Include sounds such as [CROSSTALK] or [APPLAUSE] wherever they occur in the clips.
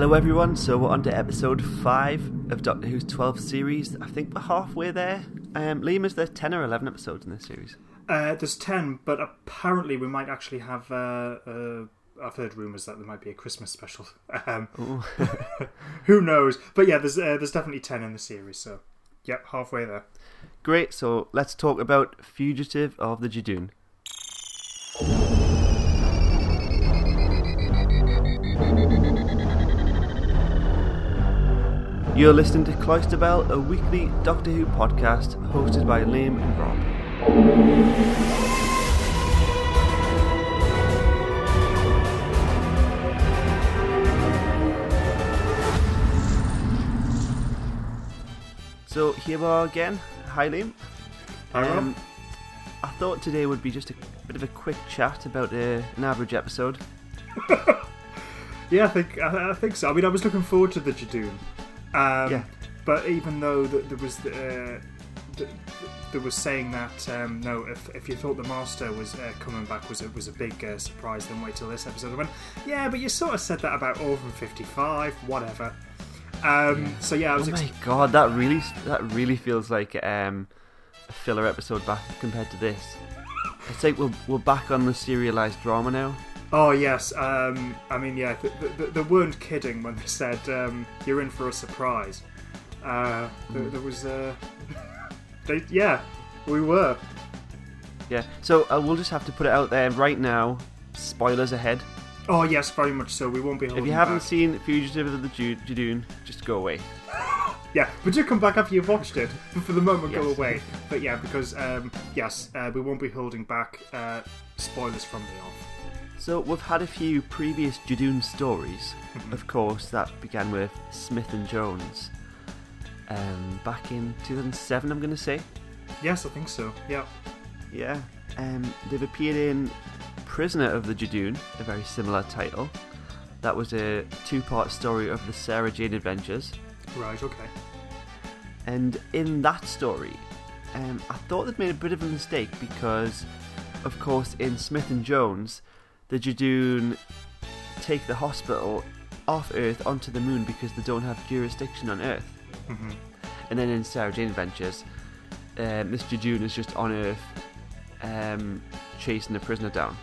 Hello, everyone. So we're on to episode five of Doctor Who's 12th series. I think we're halfway there. Um, Liam, is there 10 or 11 episodes in this series? Uh, there's 10, but apparently we might actually have. Uh, uh, I've heard rumours that there might be a Christmas special. [LAUGHS] Um, [LAUGHS] who knows? But yeah, there's uh, there's definitely 10 in the series, so yep, halfway there. Great. So let's talk about Fugitive of the Judoon. You're listening to Cloisterbell, a weekly Doctor Who podcast hosted by Liam and Rob. So here we are again. Hi Liam. Hi, Rob. Um, I thought today would be just a bit of a quick chat about uh, an average episode. [LAUGHS] Yeah, I think I, I think so. I mean, I was looking forward to the Judoon. Um, Yeah. But even though th- there was uh, th- there was saying that um, no, if, if you thought the Master was uh, coming back was a, was a big uh, surprise, then wait till this episode. I went, yeah, but you sort of said that about Orphan Fifty Five, whatever. Um, So yeah, I was. Oh ex- my god, that really that really feels like um, a filler episode back compared to this. It's like we're, we're back on the serialized drama now. Oh yes, um, I mean yeah, th- th- th- they weren't kidding when they said um, you're in for a surprise. Uh, th- there was, uh, [LAUGHS] they, yeah, we were. Yeah, so uh, we'll just have to put it out there right now. Spoilers ahead. Oh yes, very much so. We won't be. If you haven't back. seen Fugitive of the Ju- Judoon, just go away. [LAUGHS] yeah, but do come back after you've watched it. But for the moment, go away. But yeah, because um, yes, uh, we won't be holding back. Uh, spoilers from the off. So we've had a few previous Judoon stories, of course, that began with Smith and Jones. Um, back in 2007, I'm going to say. Yes, I think so. Yeah. Yeah. Um, they've appeared in Prisoner of the Judoon, a very similar title. That was a two part story of the Sarah Jane adventures. Right. Okay. And in that story, um, I thought they'd made a bit of a mistake because, of course, in Smith and Jones, the Judoon take the hospital off Earth onto the moon because they don't have jurisdiction on Earth. hmm And then in Sarah Jane Adventures, um, this Judoon is just on Earth um, chasing a prisoner down.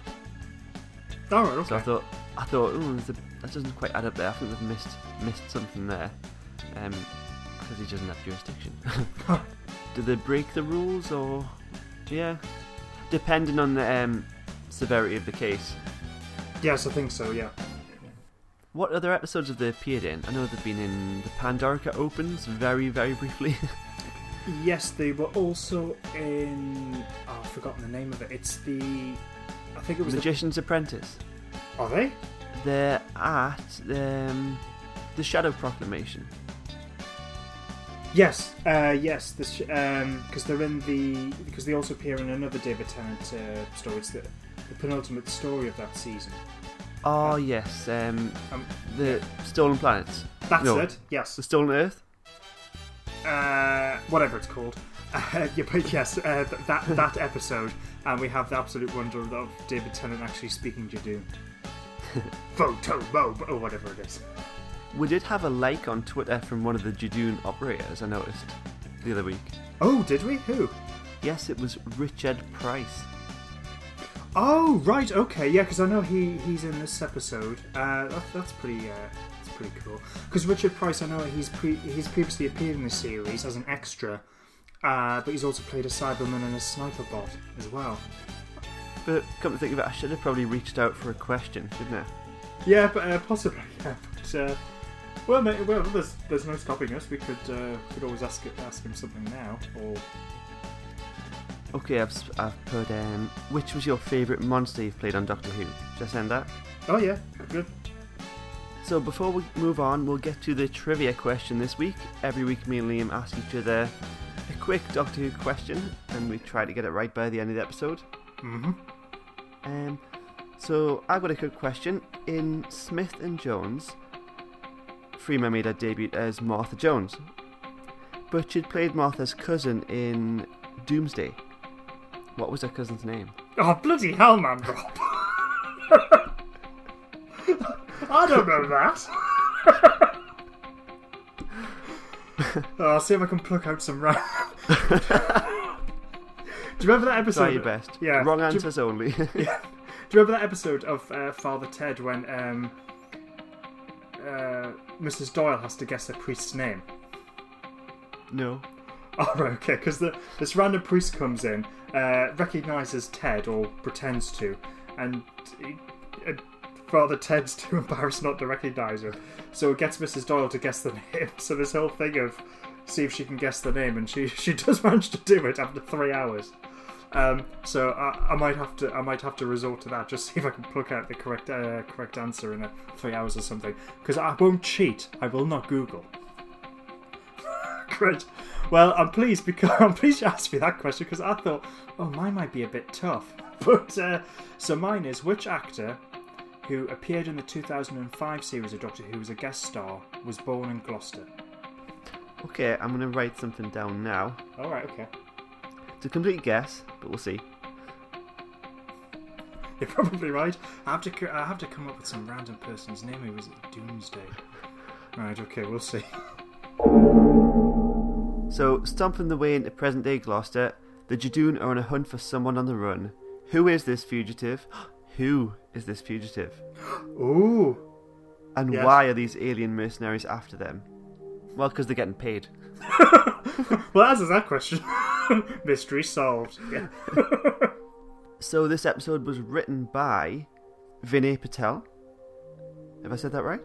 All right. Okay. So I thought, I thought, ooh, that doesn't quite add up there. I think we've missed missed something there, because he doesn't have jurisdiction. [LAUGHS] Do they break the rules, or yeah, depending on the um, severity of the case. Yes, I think so. Yeah. What other episodes have they appeared in? I know they've been in the Pandorica Opens very, very briefly. [LAUGHS] Yes, they were also in. Oh, I've forgotten the name of it. It's the. I think it was. Magician's Apprentice. Are they? They're at um, the Shadow Proclamation. Yes. Uh, yes. Because they're in the because they also appear in another David Tennant uh, story. It's the, the penultimate story of that season. Oh yes, um, Um, the Stolen Planets. That's No. it. Yes. The Stolen Earth. Uh, whatever it's called. [LAUGHS] Uh, yeah, but yes, uh, th- that [LAUGHS] that episode, and we have the absolute wonder of David Tennant actually speaking Judoon. [LAUGHS] Photo mob or whatever it is. We did have a like on Twitter from one of the Judoon operators. I noticed the other week. Oh, did we? Who? Yes, it was Richard Price. Oh, right, okay, yeah, because I know he he's in this episode. Uh, that, that's pretty uh, that's pretty cool. Because Richard Price, I know he's pre- he's previously appeared in the series as an extra, uh, but he's also played a Cyberman and a Sniper bot as well. But come to think of it, I should have probably reached out for a question, shouldn't I? Yeah, but uh, possibly. [LAUGHS] Yeah, but uh, well, mate, well, there's there's no stopping us. We could uh, could always ask ask him something now, or Okay, I've, I've put um, which was your favourite monster you've played on Doctor Who? Should I send that? oh yeah, good. So before we move on, we'll get to the trivia question this week. Every week, me and Liam ask each other a quick Doctor Who question, and we try to get it right by the end of the episode. Mm-hmm. Um, so I've got a quick question. In Smith and Jones, Freema made her debut as Martha Jones, but she'd played Martha's cousin in Doomsday. What was her cousin's name? Oh bloody hell, man, Rob! I don't know that. Oh, I'll see if I can pluck out some right. Do you remember that episode? Try your best. Yeah. Wrong Do you- answers only. [LAUGHS] Do you remember that episode of uh, Father Ted when um, uh, Mrs. Doyle has to guess a priest's name? no. [LAUGHS] Oh, okay, because this random priest comes in, uh, recognizes Ted, or pretends to, and he, uh, Father Ted's too [LAUGHS] embarrassed not to recognize him. So it gets Mrs. Doyle to guess the name. [LAUGHS] So this whole thing of see if she can guess the name, and she, she does manage to do it after three hours. Um, so I, I might have to I might have to resort to that just see if I can pluck out the correct uh, correct answer in uh, three hours or something. Because I won't cheat. I will not Google. Great. Well, I'm pleased because [LAUGHS] I'm pleased you asked me that question because I thought, oh, mine might be a bit tough. [LAUGHS] But uh, so mine is which actor who appeared in the 2005 series of Doctor Who as a guest star was born in Gloucester? Okay, I'm going to write something down now. All right, okay. It's a complete guess, but we'll see. [LAUGHS] You're probably right. I have to I have to come up with some random person's name who was at Doomsday. Right, okay, we'll see. So, stomping the way into present day Gloucester, the Judoon are on a hunt for someone on the run. Who is this fugitive? [GASPS] Who is this fugitive? [GASPS] Ooh. And Yes. why are these alien mercenaries after them? Well, because they're getting paid. [LAUGHS] Well, that answers that question. [LAUGHS] Mystery solved. Yeah. [LAUGHS] So, this episode was written by Vinay Patel. Have I said that right?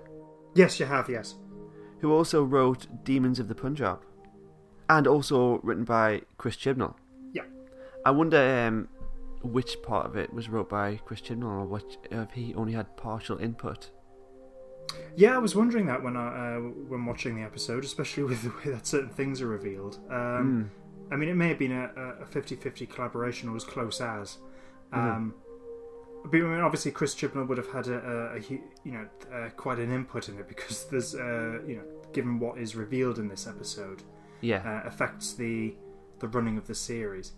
Yes, you have. Yes. Who also wrote Demons of the Punjab. And also written by Chris Chibnall. Yeah. I wonder um, which part of it was wrote by Chris Chibnall or which, if he only had partial input. Yeah, I was wondering that when I uh, when watching the episode, especially with the way that certain things are revealed. Um, I mean, it may have been a, a 50-50 collaboration or as close as. Um, But I mean, obviously, Chris Chibnall would have had a, a, a you know uh, quite an input in it because there's uh, you know given what is revealed in this episode Yeah. uh, affects the the running of the series.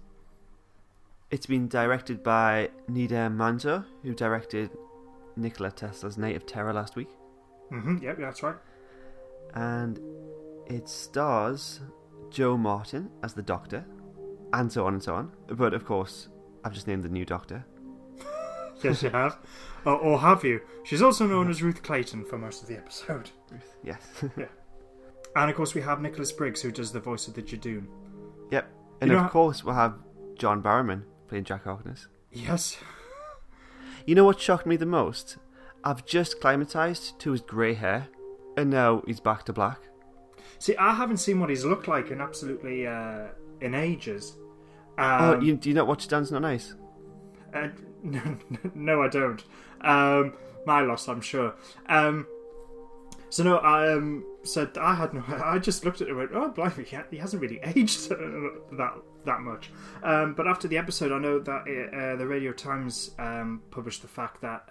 It's been directed by Nida Manzoor, who directed Nikola Tesla's Night of Terror last week. hmm Yep, that's right. And it stars Jo Martin as the Doctor, and so on and so on. But of course, I've just named the new Doctor. [LAUGHS] Yes, you have. or, or have you? She's also known as Ruth Clayton for most of the episode. Ruth, yes. [LAUGHS] And of course, we have Nicholas Briggs, who does the voice of the Judoon. yep. And You of know- course, we'll have John Barrowman playing Jack Harkness. Yes. You know what shocked me the most? I've just climatized to his grey hair, and now he's back to black. See, I haven't seen what he's looked like in absolutely uh, in ages. oh, Um, you, do you not watch Dancing on Ice? uh, no, [LAUGHS] no, I don't. Um, my loss, I'm sure. Um, so no, I um, so I had no. [LAUGHS] I just looked at it and went, "Oh, blimey, he, hasn't really [LAUGHS] aged [LAUGHS] that that much." Um, but after the episode, I know that it, uh, the Radio Times um, published the fact that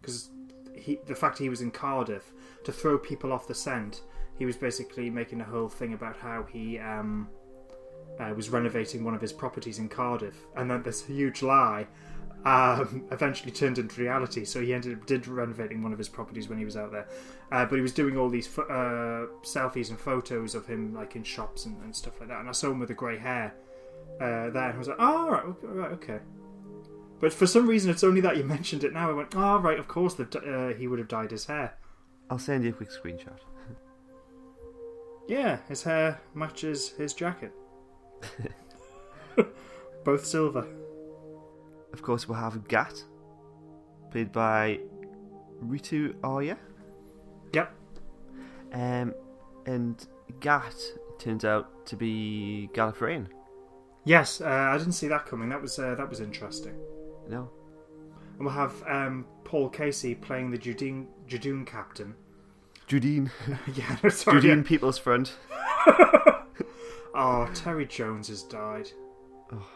because he the fact he was in Cardiff to throw people off the scent, he was basically making a whole thing about how he. Um, uh, was renovating one of his properties in Cardiff, and then this huge lie um, eventually turned into reality. So he ended up did renovating one of his properties when he was out there, uh, but he was doing all these pho- uh, selfies and photos of him like in shops and, and stuff like that. And I saw him with the grey hair uh, there, and I was like, "Oh, all right, okay, right, okay." But for some reason, it's only that you mentioned it now. I went, "Oh, right, of course, they've uh, he would have dyed his hair." I'll send you a quick screenshot. Yeah, his hair matches his jacket. [LAUGHS] Both silver. Of course, we'll have Gat, played by Ritu Arya. Yep. Um, and Gat turns out to be Gallifreyan. Yes, uh, I didn't see that coming. That was uh, that was interesting. No. And we'll have um, Paul Casey playing the Judoon, Judoon captain. Judean. [LAUGHS] [LAUGHS] yeah, no, [LAUGHS] sorry. Judean People's Front. Oh, Terry Jones has died. Oh.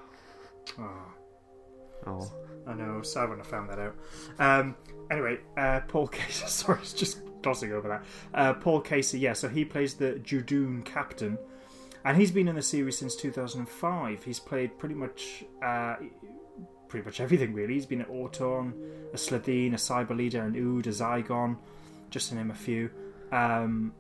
Oh, Oh. I know. When I found that out. Um, anyway, uh, Paul [LAUGHS] Casey. Sorry, just glossing over that. Uh, Paul Casey. Yeah, so he plays the Judoon captain, and he's been in the series since 2005. He's played pretty much. Uh, Pretty much everything, really. He's been at Auton, a Slitheen, a Cyber Leader, an Ood, a Zygon, just to name a few. Um,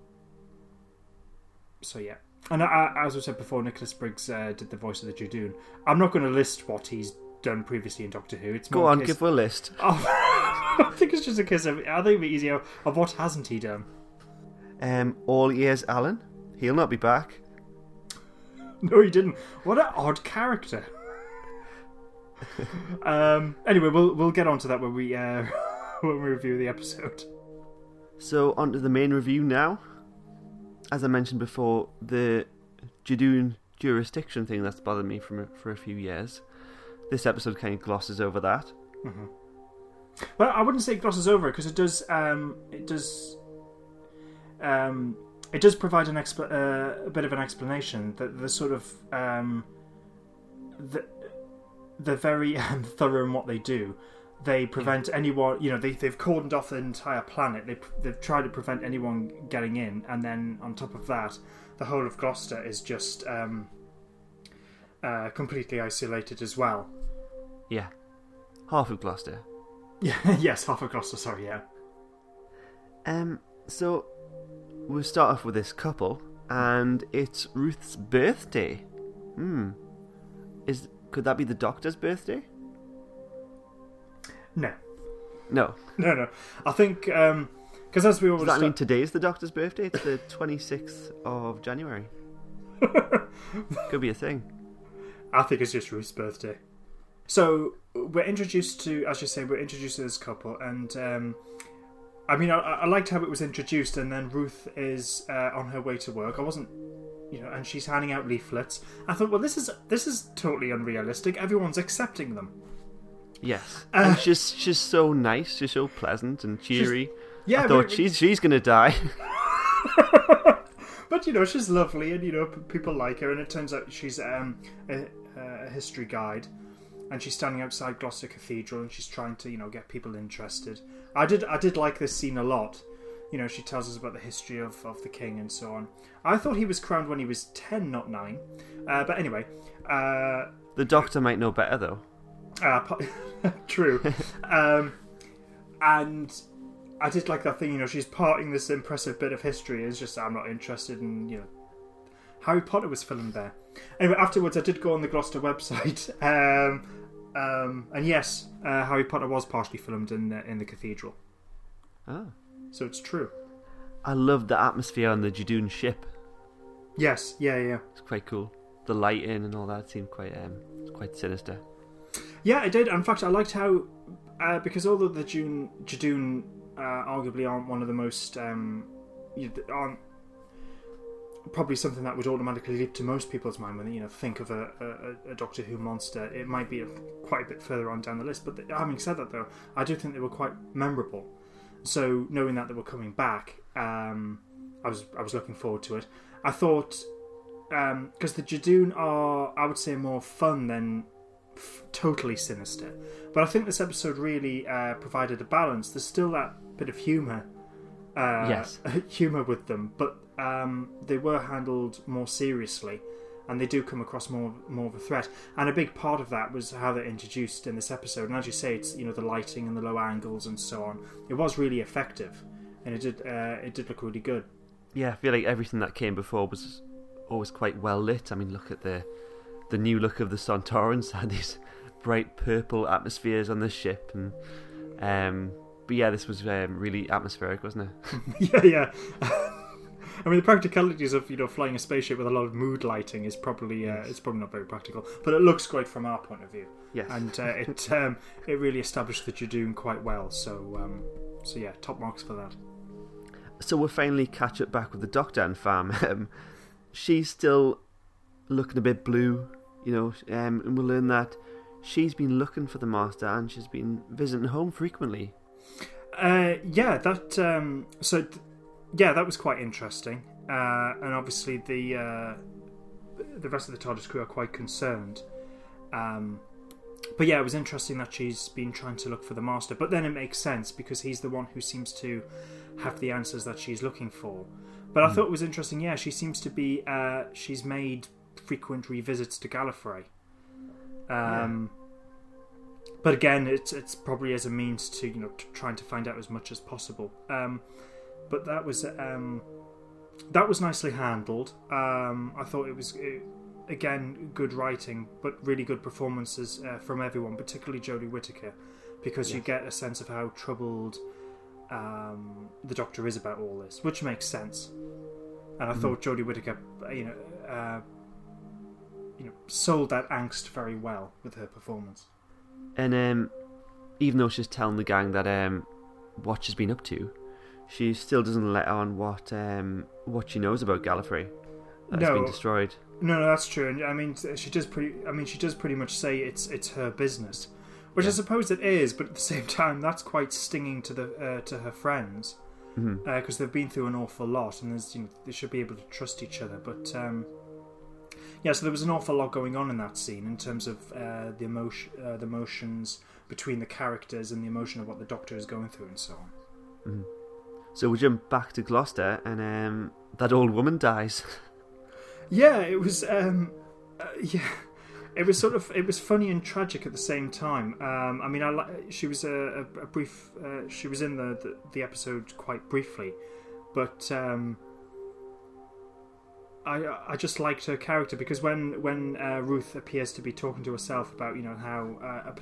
so yeah, and I, as I said before, Nicholas Briggs uh, did the voice of the Judoon. I'm not going to list what he's done previously in Doctor Who. It's Go on, give a list. [LAUGHS] Oh, I think it's just a case of I think it'd be easier of what hasn't he done. Um, all ears, Alan. He'll not be back. No, he didn't. What an odd character. [LAUGHS] um. Anyway, we'll we'll get onto that when we uh [LAUGHS] when we review the episode. So on to the main review now. As I mentioned before, the Judoon jurisdiction thing that's bothered me from for a few years. This episode kind of glosses over that. Well, I wouldn't say it glosses over because it does. Um, it does. Um, it does provide an expl- uh, a bit of an explanation that the sort of um, the they're very um, [LAUGHS] thorough in what they do. They prevent anyone, you know, they, they've cordoned off the entire planet. They, they've tried to prevent anyone getting in, and then on top of that, the whole of Gloucester is just um, uh, completely isolated as well. Yeah, half of Gloucester. Yeah, [LAUGHS] yes, half of Gloucester. Sorry, yeah. Um, so we'll start off with this couple, and it's Ruth's birthday. Hmm. Is could that be the Doctor's birthday? No, No. [LAUGHS] no, no. I think because as we Does always that mean start- today's the Doctor's birthday? It's the twenty sixth of January. [LAUGHS] Could be a thing. I think it's just Ruth's birthday. So we're introduced to, as you say, we're introduced to this couple, and um, I mean, I, I liked how it was introduced, and then Ruth is uh, on her way to work. I wasn't, you know, and she's handing out leaflets. I thought, well, this is this is totally unrealistic. Everyone's accepting them. Yes, Uh, and she's she's so nice. She's so pleasant and cheery. Yeah, I thought but, she's she's gonna die. [LAUGHS] but you know, she's lovely, and you know, people like her. And it turns out she's um, a, a history guide, and she's standing outside Gloucester Cathedral, and she's trying to, you know, get people interested. I did, I did like this scene a lot. You know, she tells us about the history of, of the king and so on. I thought he was crowned when he was ten, not nine. Uh, but anyway, uh, the Doctor might know better though. uh, [LAUGHS] true. [LAUGHS] um, and I did like that thing, you know, she's parting this impressive bit of history. It's just, I'm not interested in, you know, Harry Potter was filmed there. Anyway, afterwards, I did go on the Gloucester [LAUGHS] website. Um, um, and yes, uh, Harry Potter was partially filmed in, uh, in the cathedral. Ah. So it's true. I loved the atmosphere on the Judoon ship. Yes, yeah, yeah. It's quite cool. The lighting and all that seemed quite um quite sinister. Yeah, I did. In fact, I liked how uh, because although the June Judoon uh, arguably aren't one of the most um, aren't probably something that would automatically leap to most people's mind when you know think of a, a, a Doctor Who monster. It might be a, quite a bit further on down the list. But th- having said that, though, I do think they were quite memorable. So knowing that they were coming back, um, I was I was looking forward to it. I thought because the Judoon are, I would say, more fun than f- totally sinister. But I think this episode really uh, provided a balance. There's still that bit of humour, uh, Yes. [LAUGHS] humour with them, but um, they were handled more seriously, and they do come across more more of a threat. And a big part of that was how they're introduced in this episode. And as you say, it's you know the lighting and the low angles and so on. It was really effective, and it did uh, it did look really good. Yeah, I feel like everything that came before was always quite well lit. I mean, look at the the new look of the Sontarans [LAUGHS] had these bright purple atmospheres on the ship, and um, but yeah, this was um, really atmospheric, wasn't it? [LAUGHS] [LAUGHS] yeah, yeah. [LAUGHS] I mean, the practicalities of you know flying a spaceship with a lot of mood lighting is probably uh, it's probably not very practical, but it looks great from our point of view, Yes. and uh, it um, it really established the Judoon quite well. So um, so yeah, top marks for that. so we'll finally catch up back with the Doctor and Fam. Um, she's still looking a bit blue, you know, um, and we'll learn that she's been looking for the Master and she's been visiting home frequently. Uh, yeah, that um, so th- yeah, that was quite interesting, uh, and obviously the uh, the rest of the TARDIS crew are quite concerned. Um, but yeah, it was interesting that she's been trying to look for the master. But then it makes sense because he's the one who seems to have the answers that she's looking for. But I thought it was interesting. Yeah, she seems to be. Uh, she's made frequent revisits to Gallifrey. Um, But again, it's it's probably as a means to you know to trying to find out as much as possible. Um, but that was um, that was nicely handled. Um, I thought it was it, again good writing, but really good performances uh, from everyone, particularly Jodie Whittaker, because you get a sense of how troubled um, the Doctor is about all this, which makes sense. And I Mhm. thought Jodie Whittaker, uh, you know, uh, you know, sold that angst very well with her performance. And um, even though she's telling the gang that um, what she's been up to, she still doesn't let on what um, what she knows about Gallifrey. That has No. been destroyed. No, no, that's true. And I mean, she does pretty. I mean, she does pretty much say it's it's her business, which I suppose it is. But at the [LAUGHS] same time, that's quite stinging to the uh, to her friends because they've been through an awful lot, and there's you know they should be able to trust each other. But um, yeah, so there was an awful lot going on in that scene in terms of uh, the emotion, uh, the emotions between the characters, and the emotion of what the Doctor is going through, and so on. Mhm. So we jump back to Gloucester, and um, that old woman dies. [LAUGHS] Yeah, it was. Um, uh, yeah, it was sort of. It was funny and tragic at the same time. Um, I mean, I li- she was a, a, a brief. Uh, she was in the, the the episode quite briefly, but um, I I just liked her character because when when uh, Ruth appears to be talking to herself about you know how uh,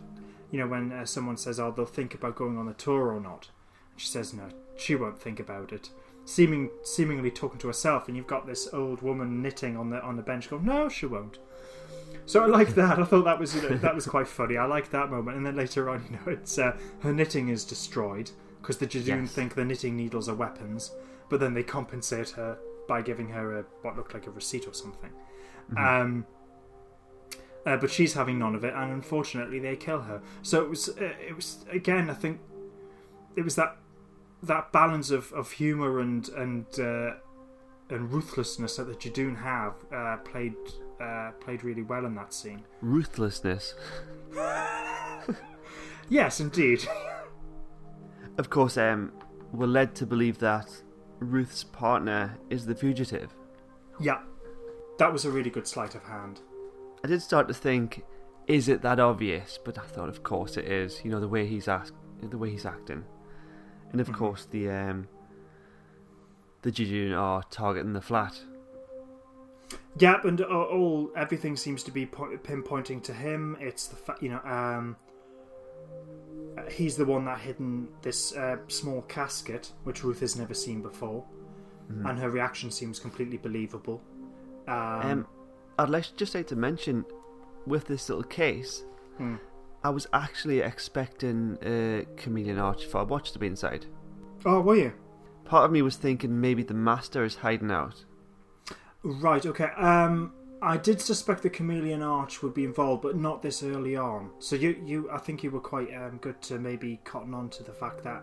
you know when uh, someone says oh they'll think about going on the tour or not, she says no, she won't think about it seeming seemingly talking to herself, and you've got this old woman knitting on the on the bench, going, "No, she won't." So I like that. I thought that was you know, that was quite funny. I like that moment, and then later on, you know, it's uh, her knitting is destroyed because the Judoon Yes. think the knitting needles are weapons, but then they compensate her by giving her a what looked like a receipt or something. Mhm. Um, uh, but she's having none of it, and unfortunately, they kill her. So it was, uh, it was again. I think it was that that balance of, of humor and and uh, and ruthlessness that the Judoon have uh, played uh, played really well in that scene. Ruthlessness. [LAUGHS] Yes, indeed. Of course, um, we're led to believe that Ruth's partner is the fugitive. yeah, that was a really good sleight of hand. I did start to think, is it that obvious? But I thought, of course, it is. You know, the way he's ask, the way he's acting, and of Mhm. course, the um, the Judoon are targeting the flat. Yep, and all everything seems to be pinpointing to him. It's the fa- you know um, he's the one that hidden this uh, small casket, which Ruth has never seen before, Mhm. and her reaction seems completely believable. Um, Um, I'd like just like to mention, with this little case, hmm. I was actually expecting a chameleon arch for watch to be inside. Oh, were you? Part of me was thinking maybe the master is hiding out. Right. Okay. Um, I did suspect the chameleon arch would be involved, but not this early on. So you, you, I think you were quite um, good to maybe cotton on to the fact that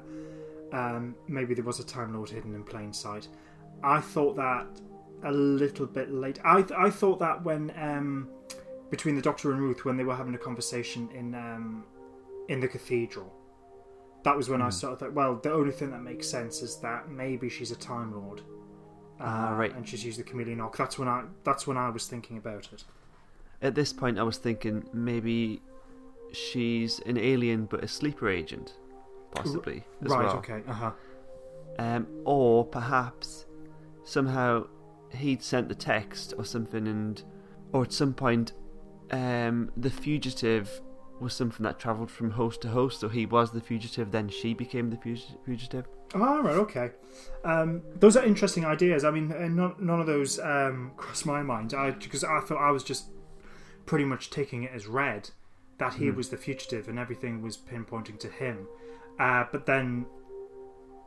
um, maybe there was a Time Lord hidden in plain sight. I thought that a little bit late. I, I thought that when um, between the Doctor and Ruth when they were having a conversation in um, in the cathedral. That was when I Mhm. sort of thought, well, the only thing that makes sense is that maybe she's a Time Lord. Ah, Uh, right. And she's used the chameleon arch. That's when I. That's when I was thinking about it. At this point, I was thinking maybe she's an alien but a sleeper agent, possibly as right. well. Okay. Uh huh. Um, or perhaps somehow he'd sent the text or something, and or at some point, um, the fugitive was something that travelled from host to host. So he was the fugitive, then she became the fug- fugitive. Oh, right. Okay. Um, those are interesting ideas. I mean, uh, none, none of those um, crossed my mind. I because I thought I was just pretty much taking it as read that he Mhm. was the fugitive and everything was pinpointing to him. Uh, but then,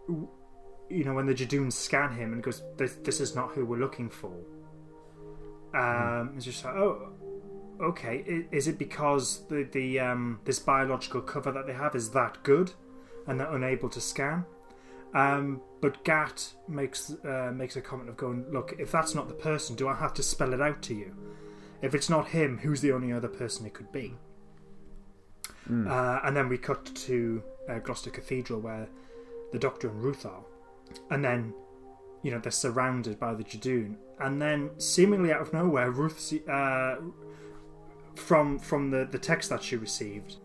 you know, when the Judoon scan him and goes, "This, this is not who we're looking for," um, it's just like, oh, okay. Is it because the the um, this biological cover that they have is that good, and they're unable to scan? Um, but Gat makes uh, makes a comment of going, look, if that's not the person, do I have to spell it out to you? If it's not him, who's the only other person it could be? Mm. Uh, and then we cut to uh, Gloucester Cathedral where the Doctor and Ruth are, and then you know they're surrounded by the Judoon, and then seemingly out of nowhere, Ruth, uh, from from the the text that she received,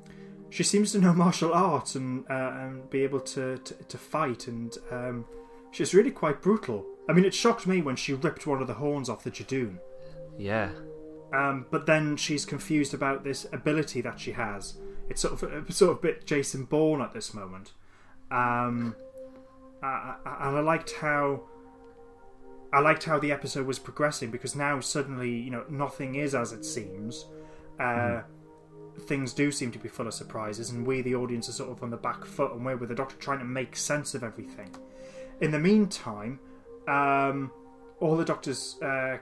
she seems to know [LAUGHS] martial arts and uh, and be able to, to to fight and um, she's really quite brutal. I mean, it shocked me when she ripped one of the horns off the Judoon. Yeah. Um, but then she's confused about this ability that she has. It's sort of it's sort of a bit Jason Bourne at this moment. Um, I, I, and I liked how I liked how the episode was progressing because now suddenly you know nothing is as it seems. Uh, mm. Things do seem to be full of surprises, and we, the audience, are sort of on the back foot, and we're with the Doctor trying to make sense of everything. In the meantime, um, all the Doctor's uh,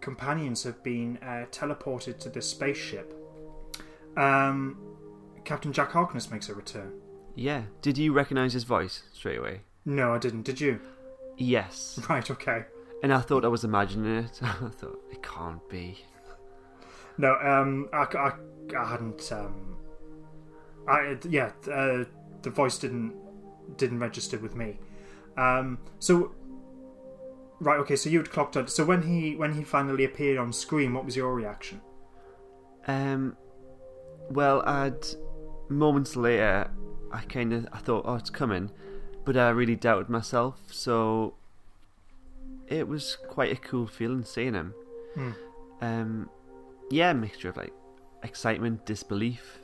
companions have been uh, teleported to this spaceship. Um, Captain Jack Harkness makes a return. Yeah. Did you recognise his voice straight away? No, I didn't. Did you? Yes. [LAUGHS] Right. Okay. And I thought I was imagining it. [LAUGHS] I thought it can't be. No, um, I, I, I hadn't. Um, I yeah, uh, the voice didn't didn't register with me. Um, so right, okay, so you'd clocked out. So when he when he finally appeared on screen, what was your reaction? Um, well, I'd moments later, I kind of I thought, oh, it's coming, but I really doubted myself. So it was quite a cool feeling seeing him. Hmm. Um, yeah, mixture of like excitement, disbelief.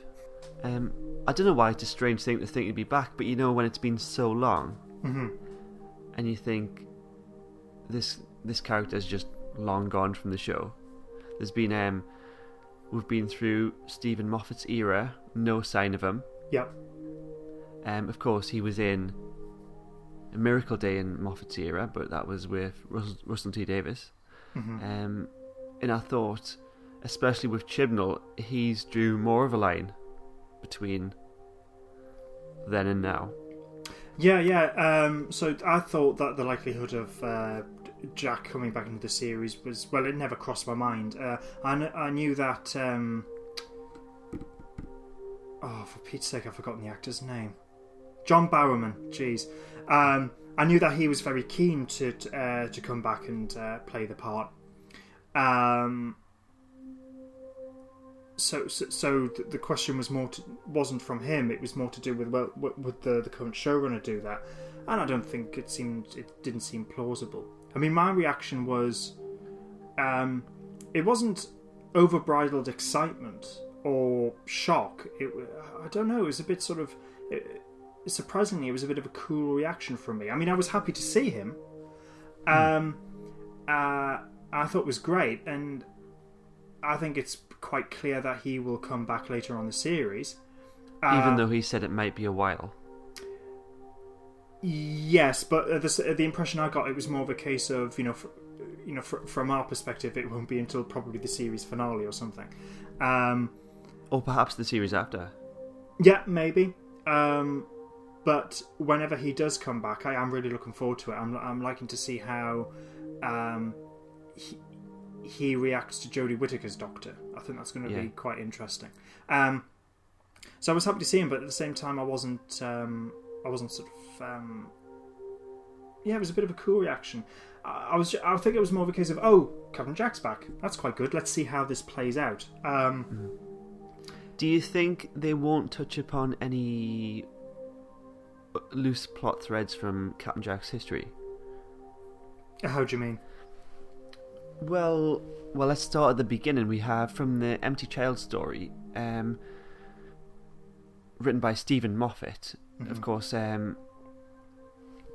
Um, I don't know why it's a strange thing to think he'd be back, but you know when it's been so long, mm-hmm. and you think this this character's just long gone from the show. There's been um, we've been through Steven Moffat's era, no sign of him. Yep. Um, of course, he was in a Miracle Day in Moffat's era, but that was with Russell, Russell T Davies. Mm-hmm. Um, and I thought, especially with Chibnall, he's drew more of a line between then and now. Yeah, yeah. Um, so I thought that the likelihood of uh, Jack coming back into the series was well, it never crossed my mind. Uh, I, kn- I knew that. Um, oh, for Pete's sake, I've forgotten the actor's name. John Barrowman. Jeez. Um, I knew that he was very keen to uh, to come back and uh, play the part. Um, so, so, so the question was more to, wasn't from him. It was more to do with well, would the the current showrunner do that? And I don't think it seemed it didn't seem plausible. I mean, my reaction was, um, it wasn't overbridled excitement or shock. It, I don't know. It was a bit sort of. It, surprisingly, it was a bit of a cool reaction from me. I mean, I was happy to see him. Um, uh, I thought it was great, and I think it's quite clear that he will come back later on the series. Even uh, though he said it might be a while. Yes, but uh, the, uh, the impression I got it was more of a case of you know, you know, from our perspective, it won't be until probably the series finale or something, um, or perhaps the series after. Yeah, maybe. Um, but whenever he does come back, I am really looking forward to it. I'm, I'm liking to see how um, he, he reacts to Jodie Whittaker's Doctor. I think that's going to yeah. be quite interesting. Um, so I was happy to see him, but at the same time, I wasn't. Um, I wasn't sort of. Um, yeah, it was a bit of a cool reaction. I, I was. I think it was more of a case of, oh, Captain Jack's back. That's quite good. Let's see how this plays out. Um, mm. Do you think they won't touch upon any loose plot threads from Captain Jack's history? How do you mean? Well, well, let's start at the beginning. We have from the Empty Child story, um, written by Steven Moffat. Mm-hmm. Of course, um,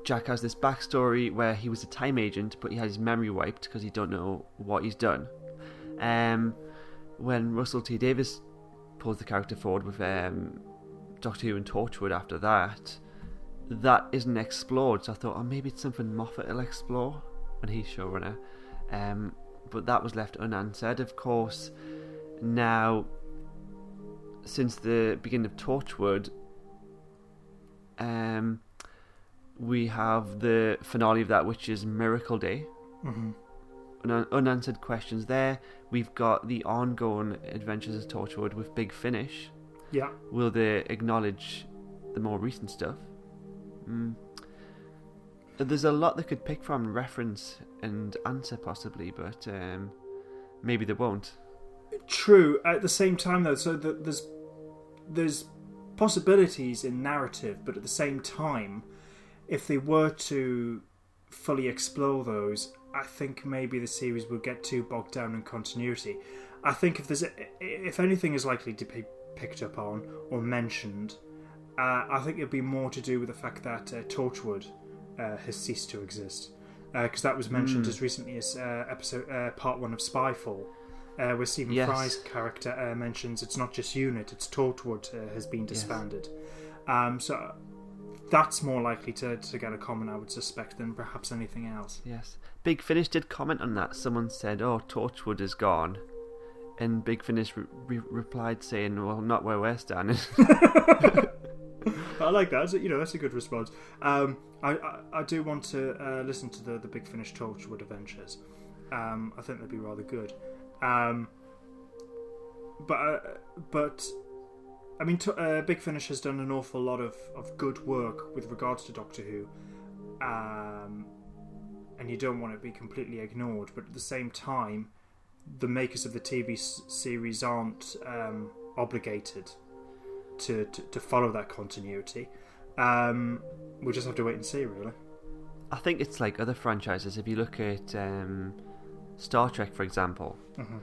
Jack has this backstory where he was a time agent, but he had his memory wiped because he don't know what he's done. Um, when Russell T Davies pulls the character forward with um, Doctor Who and Torchwood after that, that isn't explored. So I thought, oh, maybe it's something Moffat will explore when he's showrunner. Um, but that was left unanswered. Of course, now since the beginning of Torchwood, um, we have the finale of that, which is Miracle Day. Mm-hmm. Un- unanswered questions there. We've got the ongoing adventures of Torchwood with Big Finish. Yeah. Will they acknowledge the more recent stuff? Mm. There's a lot they could pick from, reference and answer possibly, but um, maybe they won't. True. At the same time, though, so that there's there's possibilities in narrative, but at the same time, if they were to fully explore those, I think maybe the series would get too bogged down in continuity. I think if there's if anything is likely to be picked up on or mentioned, uh, I think it'd be more to do with the fact that uh, Torchwood has ceased to exist because that was mentioned Mm. as recently as uh, episode uh, part one of Spyfall, uh, where Stephen Yes. Fry's character uh, mentions it's not just Unit, it's Torchwood uh, has been disbanded. Um, so that's more likely to, to get a comment, I would suspect, than perhaps anything else. Yes. Big Finish did comment on that. Someone said, "Oh, Torchwood is gone," and Big Finish re- re- replied saying, "Well, not where we're standing." [LAUGHS] [LAUGHS] I like that. That's a, you know, that's a good response. Um, I, I, I do want to uh, listen to the, the Big Finish Torchwood Adventures. Um, I think they'd be rather good. Um, but uh, but I mean, t- uh, Big Finish has done an awful lot of, of good work with regards to Doctor Who, um, and you don't want to be completely ignored. But at the same time, the makers of the TV s- series aren't um, obligated to, to, to follow that continuity. Um, we'll just have to wait and see, really. I think it's like other franchises. If you look at um, Star Trek, for example, Mhm.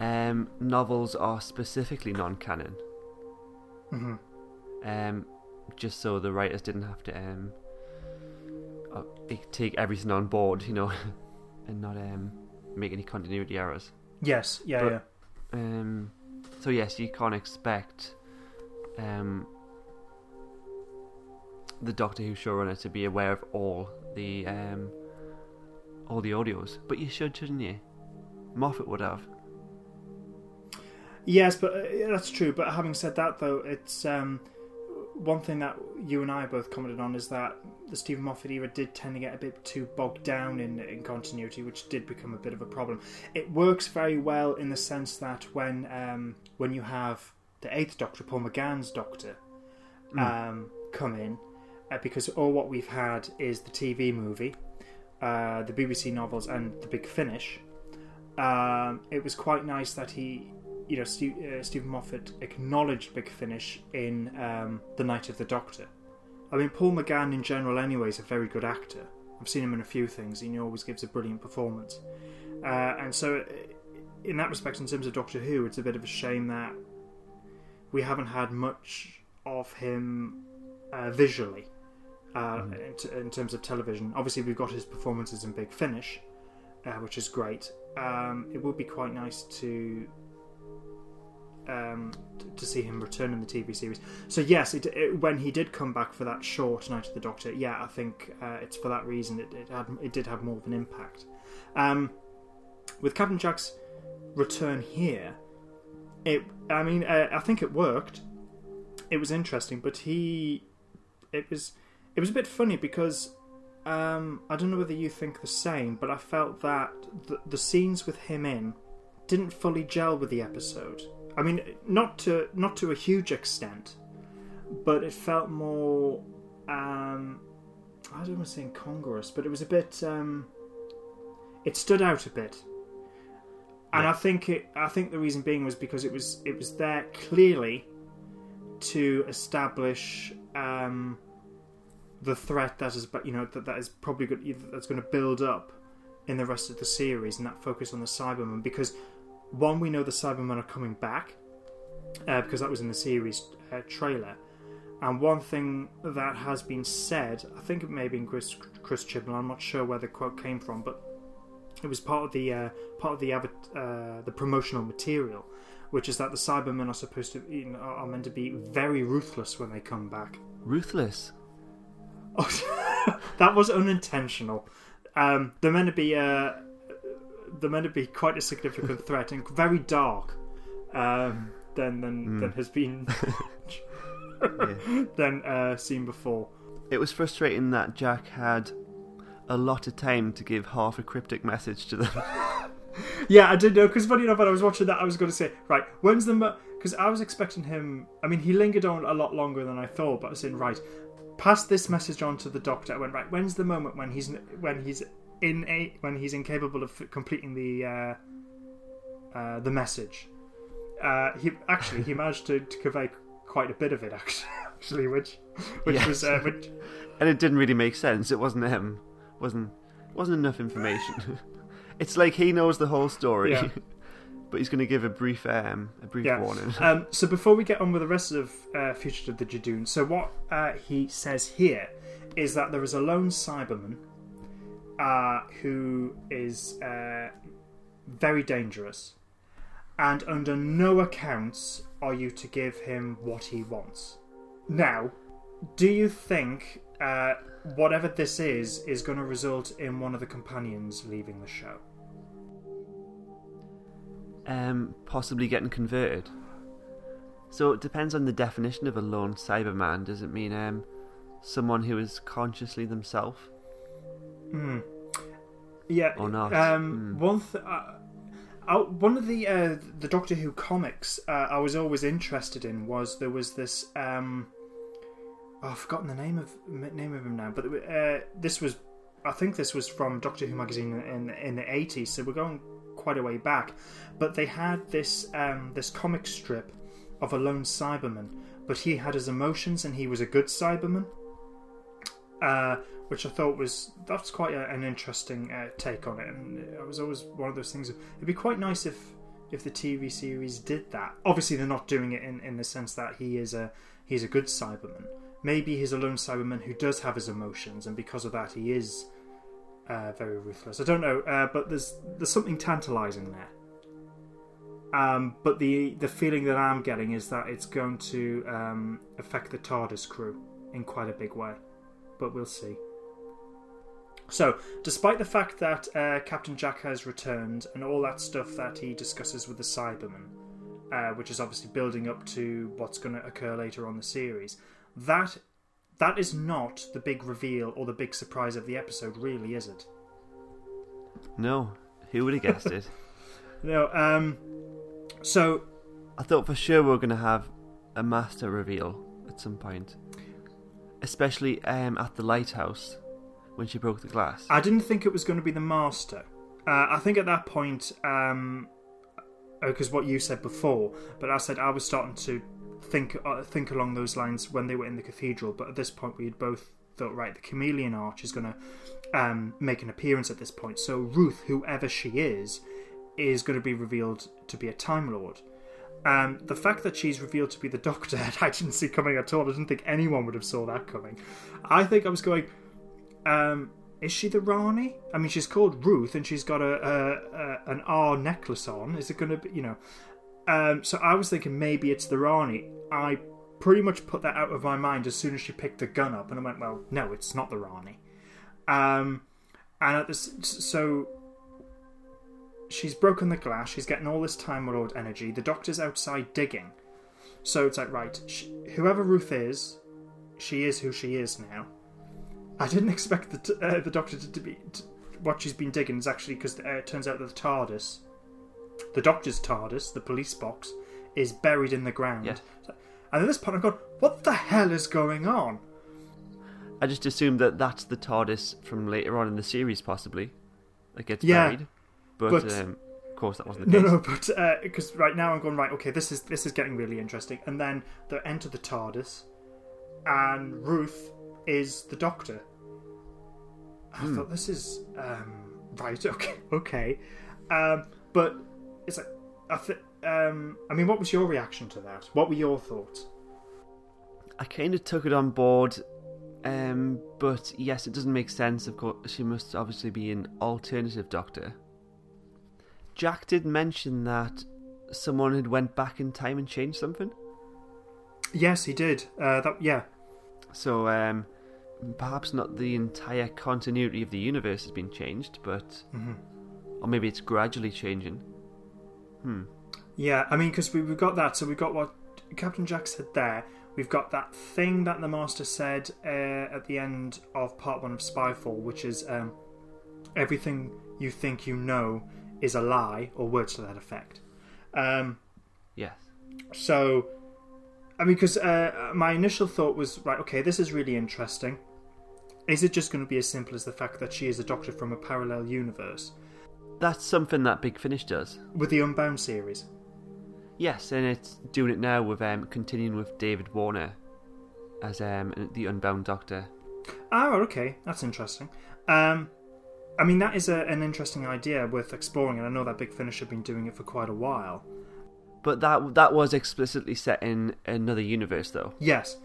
um, novels are specifically non-canon, hmm um, just so the writers didn't have to um, uh, take everything on board, you know, [LAUGHS] and not um, make any continuity errors. Yes, yeah, But- yeah. Um, so yes, you can't expect um, the Doctor Who showrunner to be aware of all the um, all the audios, but you should, shouldn't you? Moffat would have. Yes, but uh, that's true. But having said that, though, it's um, one thing that you and I both commented on is that the Steven Moffat era did tend to get a bit too bogged down in, in continuity, which did become a bit of a problem. It works very well in the sense that when um, when you have the Eighth Doctor, Paul McGann's Doctor, um, come in, uh, because all what we've had is the TV movie, uh, the BBC novels, and the Big Finish. Um, it was quite nice that he you know, Stu uh, Steven Moffat acknowledged Big Finish in um, The Night of the Doctor. I mean, Paul McGann in general, anyway, is a very good actor. I've seen him in a few things, and he always gives a brilliant performance. Uh, and so, uh, in that respect, in terms of Doctor Who, it's a bit of a shame that we haven't had much of him uh, visually uh, in, t- in terms of television. Obviously, we've got his performances in Big Finish, uh, which is great. Um, it would be quite nice to um, to see him return in the TV series. So yes, it, it, when he did come back for that short Night of the Doctor, yeah, I think uh, it's for that reason it, it had it did have more of an impact. Um, with Captain Jack's return here, it I mean uh, I think it worked. It was interesting, but he it was it was a bit funny because um, I don't know whether you think the same, but I felt that the, the scenes with him in didn't fully gel with the episode. I mean, not to not to a huge extent, but it felt more. Um, I don't want to say incongruous, but it was a bit. Um, it stood out a bit, and I think it. I think the reason being was because it was it was there clearly to establish um, the threat that is, but you know that that is probably good. That's going to build up in the rest of the series, and that focus on the Cybermen because one, we know the Cybermen are coming back uh, because that was in the series uh, trailer. And one thing that has been said, I think it may have been Chris, Chris Chibnall. I'm not sure where the quote came from, but it was part of the uh, part of the uh, the promotional material, which is that the Cybermen are supposed to you know, are meant to be very ruthless when they come back. Ruthless. Oh, [LAUGHS] that was unintentional. Um, they're meant to be uh, they're meant to be quite a significant threat and very dark um, than than, than has been Yeah. [LAUGHS] [LAUGHS] than uh, seen before. It was frustrating that Jack had a lot of time to give half a cryptic message to them. [LAUGHS] Yeah, I did know because funny enough, when I was watching that, I was going to say, right, when's the because I was expecting him. I mean, he lingered on a lot longer than I thought, but I was saying, right, pass this message on to the doctor. I went right. When's the moment when he's when he's in a when he's incapable of completing the uh, uh, the message? Uh, he actually he [LAUGHS] managed to, to convey quite a bit of it actually, [LAUGHS] actually which which Yes. was uh, which and it didn't really make sense. It wasn't him. wasn't wasn't enough information. [LAUGHS] it's like he knows the whole story, Yeah. but he's going to give a brief um, a brief Yeah. warning. Um, so before we get on with the rest of uh, Fugitive the Judoon, so what uh, he says here is that there is a lone Cyberman uh, who is uh, very dangerous, and under no accounts are you to give him what he wants. Now, do you think uh, whatever this is is going to result in one of the companions leaving the show? um, possibly getting converted. So it depends on the definition of a lone Cyberman. Does it mean um, someone who is consciously themselves? Hmm. Yeah. Or not. Um, Hmm. One. Th- uh, one of the uh, the Doctor Who comics uh, I was always interested in was there was this. Um, oh, I've forgotten the name of name of him now, but uh, this was. I think this was from Doctor Who magazine in in the eighties, so we're going quite a way back. But they had this um, this comic strip of a lone Cyberman, but he had his emotions and he was a good Cyberman uh, which I thought was that's quite a, an interesting uh, take on it. And it was always one of those things. It'd be quite nice if if the TV series did that. Obviously, they're not doing it in, in the sense that he is a he's a good Cyberman. Maybe he's a lone Cyberman who does have his emotions, and because of that, he is uh, very ruthless. I don't know, uh, but there's there's something tantalising there. Um, but the the feeling that I'm getting is that it's going to um, affect the TARDIS crew in quite a big way but we'll see. So, despite the fact that uh, Captain Jack has returned and all that stuff that he discusses with the Cybermen, uh, which is obviously building up to what's going to occur later on the series, that that is not the big reveal or the big surprise of the episode, really, is it? No, who would have guessed it? [LAUGHS] No. Um. So I thought for sure we were going to have a master reveal at some point, especially um, at the lighthouse when she broke the glass. I didn't think it was going to be the master. Uh, I think at that point, um, because what you said before, but I said I was starting to think uh, think along those lines when they were in the cathedral. But at this point, we had both thought, right, the chameleon arch is going to um, make an appearance at this point. So Ruth, whoever she is, is going to be revealed to be a Time Lord. Um, the fact that she's revealed to be the Doctor, [LAUGHS] I didn't see coming at all. I didn't think anyone would have saw that coming. I think I was going, um, is she the Rani? I mean, she's called Ruth, and she's got a, a, a an R necklace on. Is it going to be, you know? Um, so I was thinking maybe it's the Rani. I pretty much put that out of my mind as soon as she picked the gun up, and I went, well, no, it's not the Rani. Um, and at this, so she's broken the glass. She's getting all this Time Lord energy. The Doctor's outside digging. So it's like, right, sh whoever Ruth is, she is who she is now. I didn't [LAUGHS] expect the t- uh, the Doctor to, to be to, what she's been digging is actually because uh, it turns out that the TARDIS, the Doctor's TARDIS, the police box, is buried in the ground. So- and at this point, I've gone, what the hell is going on? I just assumed that that's the TARDIS from later on in the series, possibly. That gets Yeah, buried. But, but- um, of course, that wasn't the No, case. no, no, but because right now I'm going right. Okay, this is this is getting really interesting. And then they enter the TARDIS, and Ruth is the Doctor. I thought this is um, right. [LAUGHS] Okay, okay, um, but it's like I th- um, I mean, what was your reaction to that? What were your thoughts? I kind of took it on board, um, but yes, it doesn't make sense. Of course, she must obviously be an alternative Doctor. Jack did mention that someone had went back in time and changed something. Yes, he did. Uh, that yeah, So um, perhaps not the entire continuity of the universe has been changed, but Mhm. or maybe it's gradually changing. Hmm. Yeah, I mean, because we, we've got that. So we've got what Captain Jack said there. We've got that thing that the Master said uh, at the end of part one of Spyfall, which is um, everything you think you know is a lie, or words to that effect. Um, Yes. so, I mean, because uh, my initial thought was, right, okay, this is really interesting. Is it just going to be as simple as the fact that she is a doctor from a parallel universe That's something that Big Finish does. with the Unbound series? Yes, and it's doing it now with um, continuing with David Warner as um, the Unbound Doctor. Oh, okay, that's interesting. Um, I mean, that is a, an interesting idea worth exploring, and I know that Big Finish have been doing it for quite a while. But that that was explicitly set in another universe, though. Yes.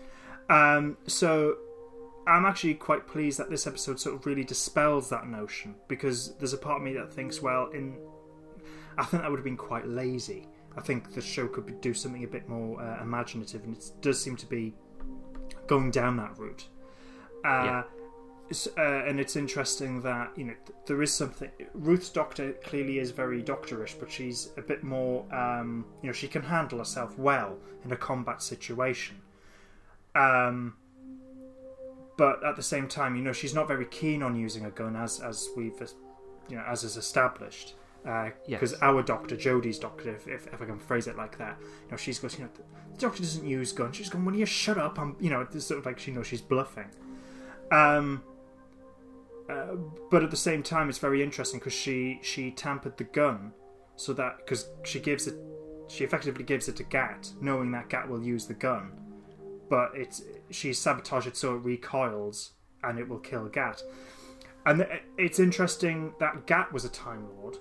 Um, so I'm actually quite pleased that this episode sort of really dispels that notion because there's a part of me that thinks, well, in I think that would have been quite lazy. I think the show could do something a bit more uh, imaginative, and it does seem to be going down that route. Uh, Yeah. Uh, and it's interesting that you know there is something. Ruth's doctor clearly is very doctorish, but she's a bit more. Um, you know, she can handle herself well in a combat situation. Um, but at the same time, you know, she's not very keen on using a gun, as as we've, uh, you know, as is established. Because Yes. our doctor, Jodie's doctor, if, if, if I can phrase it like that, you know, she's goes, you know, the doctor doesn't use guns. She's going, "Will you shut up?" I'm, you know, it's sort of like she knows she's bluffing. Um, uh, but at the same time, it's very interesting because she she tampered the gun so that because she gives it, she effectively gives it to Gat, knowing that Gat will use the gun, but it's she sabotaged it so it recoils and it will kill Gat. And it's interesting that Gat was a Time Lord.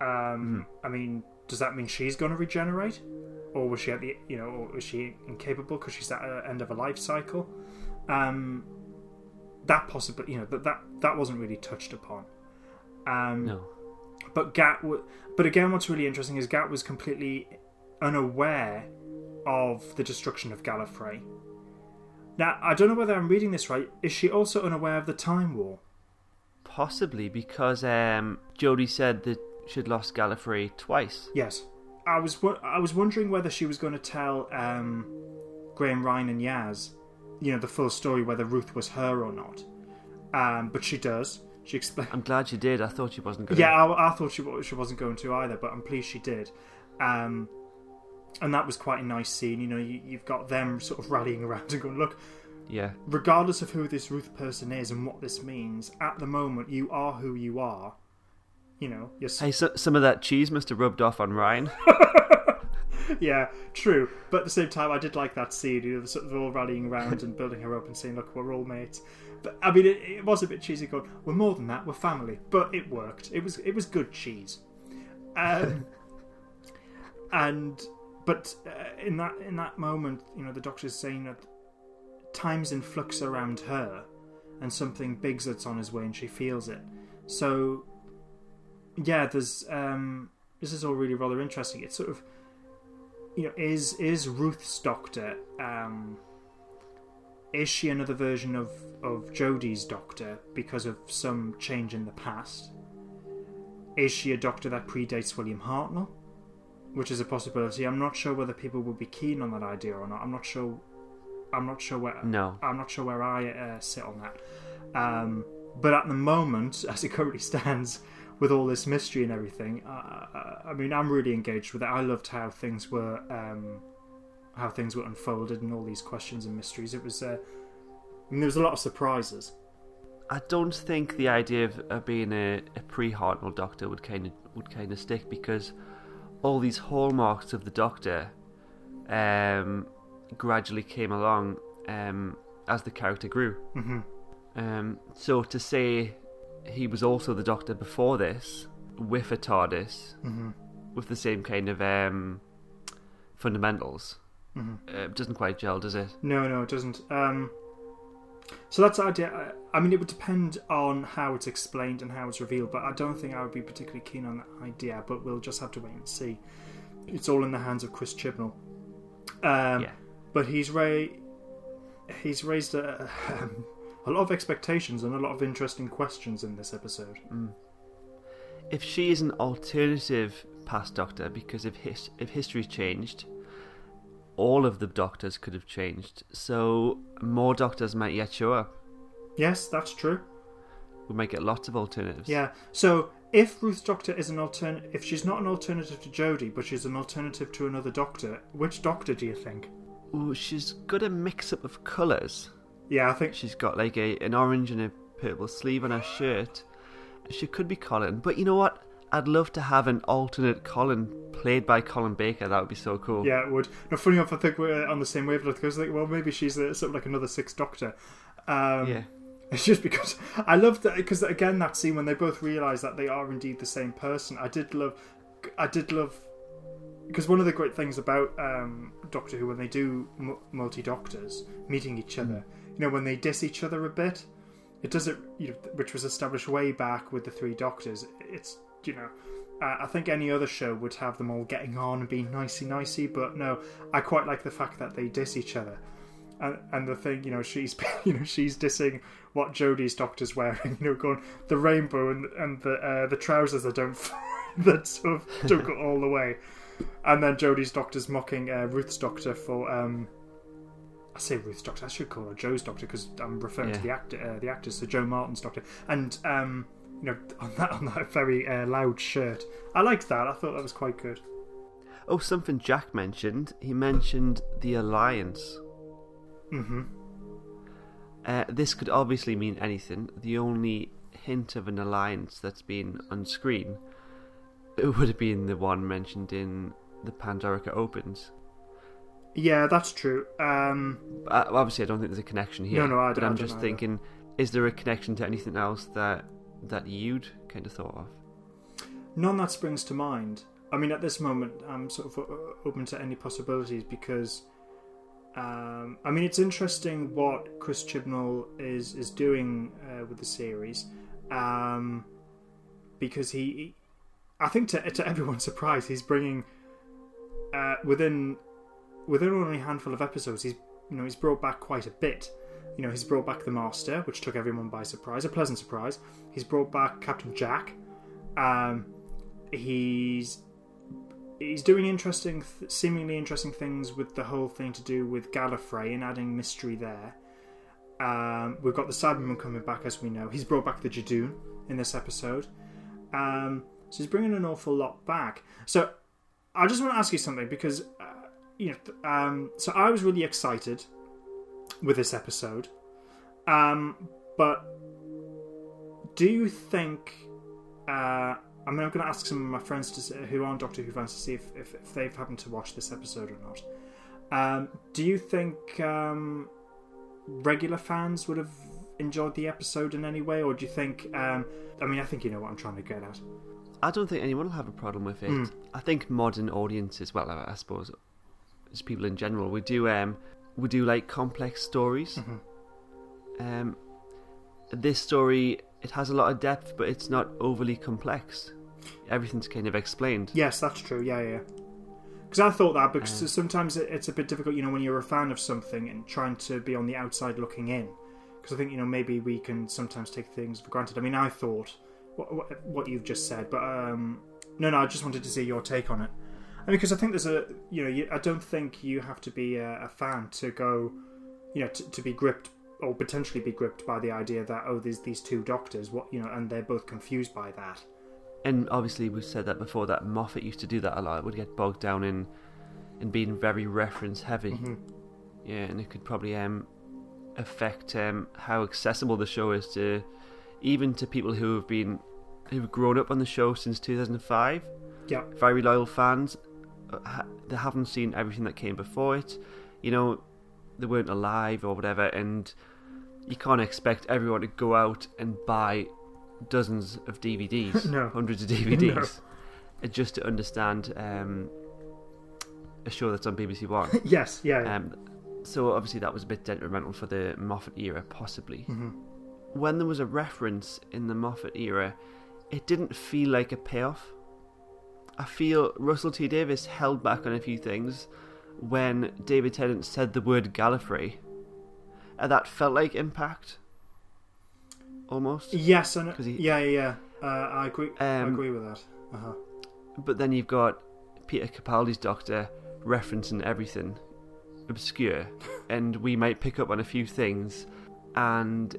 Um, I mean, does that mean she's going to regenerate, or was she at the you know, or was she incapable because she's at the end of a life cycle? Um, that possibly you know that that that wasn't really touched upon. Um, No. but Gat, w- but again, what's really interesting is Gat was completely unaware of the destruction of Gallifrey. Now, I don't know whether I'm reading this right. Is she also unaware of the Time War? Possibly because um, Jodie said that she'd lost Gallifrey twice. Yes. I was wo- I was wondering whether she was going to tell um, Graham Ryan and Yaz, you know, the full story whether Ruth was her or not. Um, but she does. She explains. I'm glad she did. I thought she wasn't going to. Yeah, I, I thought she she wasn't going to either, but I'm pleased she did. Um, and that was quite a nice scene. You know, you, you've got them sort of rallying around [LAUGHS] and going, look, Yeah. regardless of who this Ruth person is and what this means, at the moment you are who you are. You know, you're Hey, so, some of that cheese must have rubbed off on Ryan. [LAUGHS] [LAUGHS] yeah, true. But at the same time, I did like that scene. You know, sort of all rallying around and building her up and saying, "Look, we're all mates." But I mean, it, it was a bit cheesy. Going, we're more than that. We're family. But it worked. It was it was good cheese. Um, [LAUGHS] and but uh, in that in that moment, you know, the doctor's saying that time's in flux around her, and something big's that's on his way, and she feels it. So, yeah, there's um, this is all really rather interesting. It's sort of you know, is is Ruth's doctor? Um, is she another version of of Jodie's doctor because of some change in the past? Is she a doctor that predates William Hartnell? Which is a possibility. I'm not sure whether people would be keen on that idea or not. I'm not sure. I'm not sure where. No. I'm not sure where I uh, sit on that. Um, but at the moment, [LAUGHS] as it currently stands, with all this mystery and everything, uh, I mean, I'm really engaged with it. I loved how things were, um, how things were unfolded, and all these questions and mysteries. It was, uh, I mean, there was a lot of surprises. I don't think the idea of, of being a, a pre-Hartnell Doctor would kind of would kind of stick because all these hallmarks of the Doctor um, gradually came along um, as the character grew. hmm Um, so to say he was also the Doctor before this, with a TARDIS, hmm with the same kind of um, fundamentals, hmm uh, doesn't quite gel, does it? No, no, it doesn't. Um, so that's the idea. I- I mean, it would depend on how it's explained and how it's revealed, but I don't think I would be particularly keen on that idea. But we'll just have to wait and see. It's all in the hands of Chris Chibnall. Um, Yeah. But he's ra- he's raised a, [LAUGHS] a lot of expectations and a lot of interesting questions in this episode. Hmm. If she is an alternative past Doctor, because if his, if history's changed, all of the Doctors could have changed. So more Doctors might yet show up. Yes, that's true. We might get lots of alternatives. Yeah. So if Ruth's Doctor is an altern, if she's not an alternative to Jodie, but she's an alternative to another Doctor, which Doctor do you think? Ooh, she's got a mix up of colours. Yeah, I think She's got like a an orange and a purple sleeve on her shirt. She could be Colin, but you know what? I'd love to have an alternate Colin played by Colin Baker. That would be so cool. Yeah, it would. No, funny enough, I think we're on the same wavelength because, like, well, maybe she's a, sort of like another Sixth Doctor. Um, Yeah. [LAUGHS] It's just because I love that because again that scene when they both realise that they are indeed the same person. I did love, I did love because one of the great things about um, Doctor Who when they do m- multi doctors meeting each other, you know, when they diss each other a bit, it does it, you know, which was established way back with the three Doctors. It's you know. Uh, I think any other show would have them all getting on and being nicey nicey, but no, I quite like the fact that they diss each other and, and the thing, you know, she's [LAUGHS] you know she's dissing what Jodie's doctor's wearing, [LAUGHS] you know, going the rainbow and and the uh, the trousers [LAUGHS] that don't that sort of don't go all the way, and then Jodie's doctor's mocking uh, Ruth's doctor for um, I say Ruth's doctor, I should call her Jo's doctor because I'm referring Yeah. to the actor, uh, the actors, so Jo Martin's doctor, and um, you know, [LAUGHS] on that on that very uh, loud shirt, I liked that. I thought that was quite good. Oh, something Jack mentioned. He mentioned the Alliance. hmm Uh, this could obviously mean anything. The only hint of an alliance that's been on screen it [LAUGHS] would have been the one mentioned in the Pandorica Opens. Yeah, that's true. Um, Uh, obviously, I don't think there's a connection here. No, no, I but don't- I I'm don't just either. thinking, is there a connection to anything else that that you'd kind of thought of? None that springs to mind. I mean, at this moment, I'm sort of open to any possibilities because, um, I mean, it's interesting what Chris Chibnall is is doing uh, with the series, um, because he, he- I think to to everyone's [LAUGHS] surprise, he's bringing uh, within within only a handful of episodes, he's you know he's brought back quite a bit. You know, he's brought back the Master, which took everyone by surprise, a pleasant surprise. He's brought back Captain Jack. Um, he's he's doing interesting, th- seemingly interesting things with the whole thing to do with Gallifrey and adding mystery there. Um, we've got the Cybermen coming back, as we know. He's brought back the Judoon in this episode. Um, so he's bringing an awful lot back. So I just want to ask you something because uh, you know, um, so I was really excited with this episode, um, but do you think? Uh, I mean, I'm going to ask some of my friends to, who aren't Doctor Who fans to see if, if, if they've happened to watch this episode or not. Um, do you think um, regular fans would have enjoyed the episode in any way, or do you think? Um, I mean, I think you know what I'm trying to get at. I don't think anyone will have a problem with it. Mm. I think modern audiences, well, I suppose, as people in general, we do um, we do like complex stories. Mhm. Um, this story it has a lot of depth, but it's not overly complex. Everything's kind of explained. Yes, that's true. Yeah, yeah. Because I thought that because Uh. sometimes it- it's a bit difficult, you know, when you're a fan of something and trying to be on the outside looking in. Because I think you know maybe we can sometimes take things for granted. I mean, I thought what, what, what you've just said, but um, no, no, I just wanted to see your take on it. I mean, because I think there's a you know you, I don't think you have to be a, a fan to go, you know, to, to be gripped or potentially be gripped by the idea that oh, there's these two doctors, what you know, and they're both confused by that. And obviously, we've said that before. That Moffat used to do that a lot. It would get bogged down in in being very reference heavy. Mhm. Yeah, and it could probably um, affect um, how accessible the show is to even to people who have been who've grown up on the show since 2005. Yeah. Very loyal fans. Ha- They haven't seen everything that came before it. You know, they weren't alive or whatever, and you can't expect everyone to go out and buy dozens of DVDs, [LAUGHS] No. hundreds of [LAUGHS] DVDs, uh, just to understand um, a show that's on BBC One. [LAUGHS] yes, yeah. yeah. Um, so obviously that was a bit detrimental for the Moffat era, possibly. Mhm. When there was a reference in the Moffat era, it didn't feel like a payoff. I feel Russell T Davies held back on a few things when David Tennant said the word Gallifrey, and that felt like impact. Almost, Yes, and he- yeah, yeah, yeah. Uh, I agree. I Um, agree with that. Uh-huh. but then you've got Peter Capaldi's Doctor referencing everything obscure, [LAUGHS] and we might pick up on a few things, and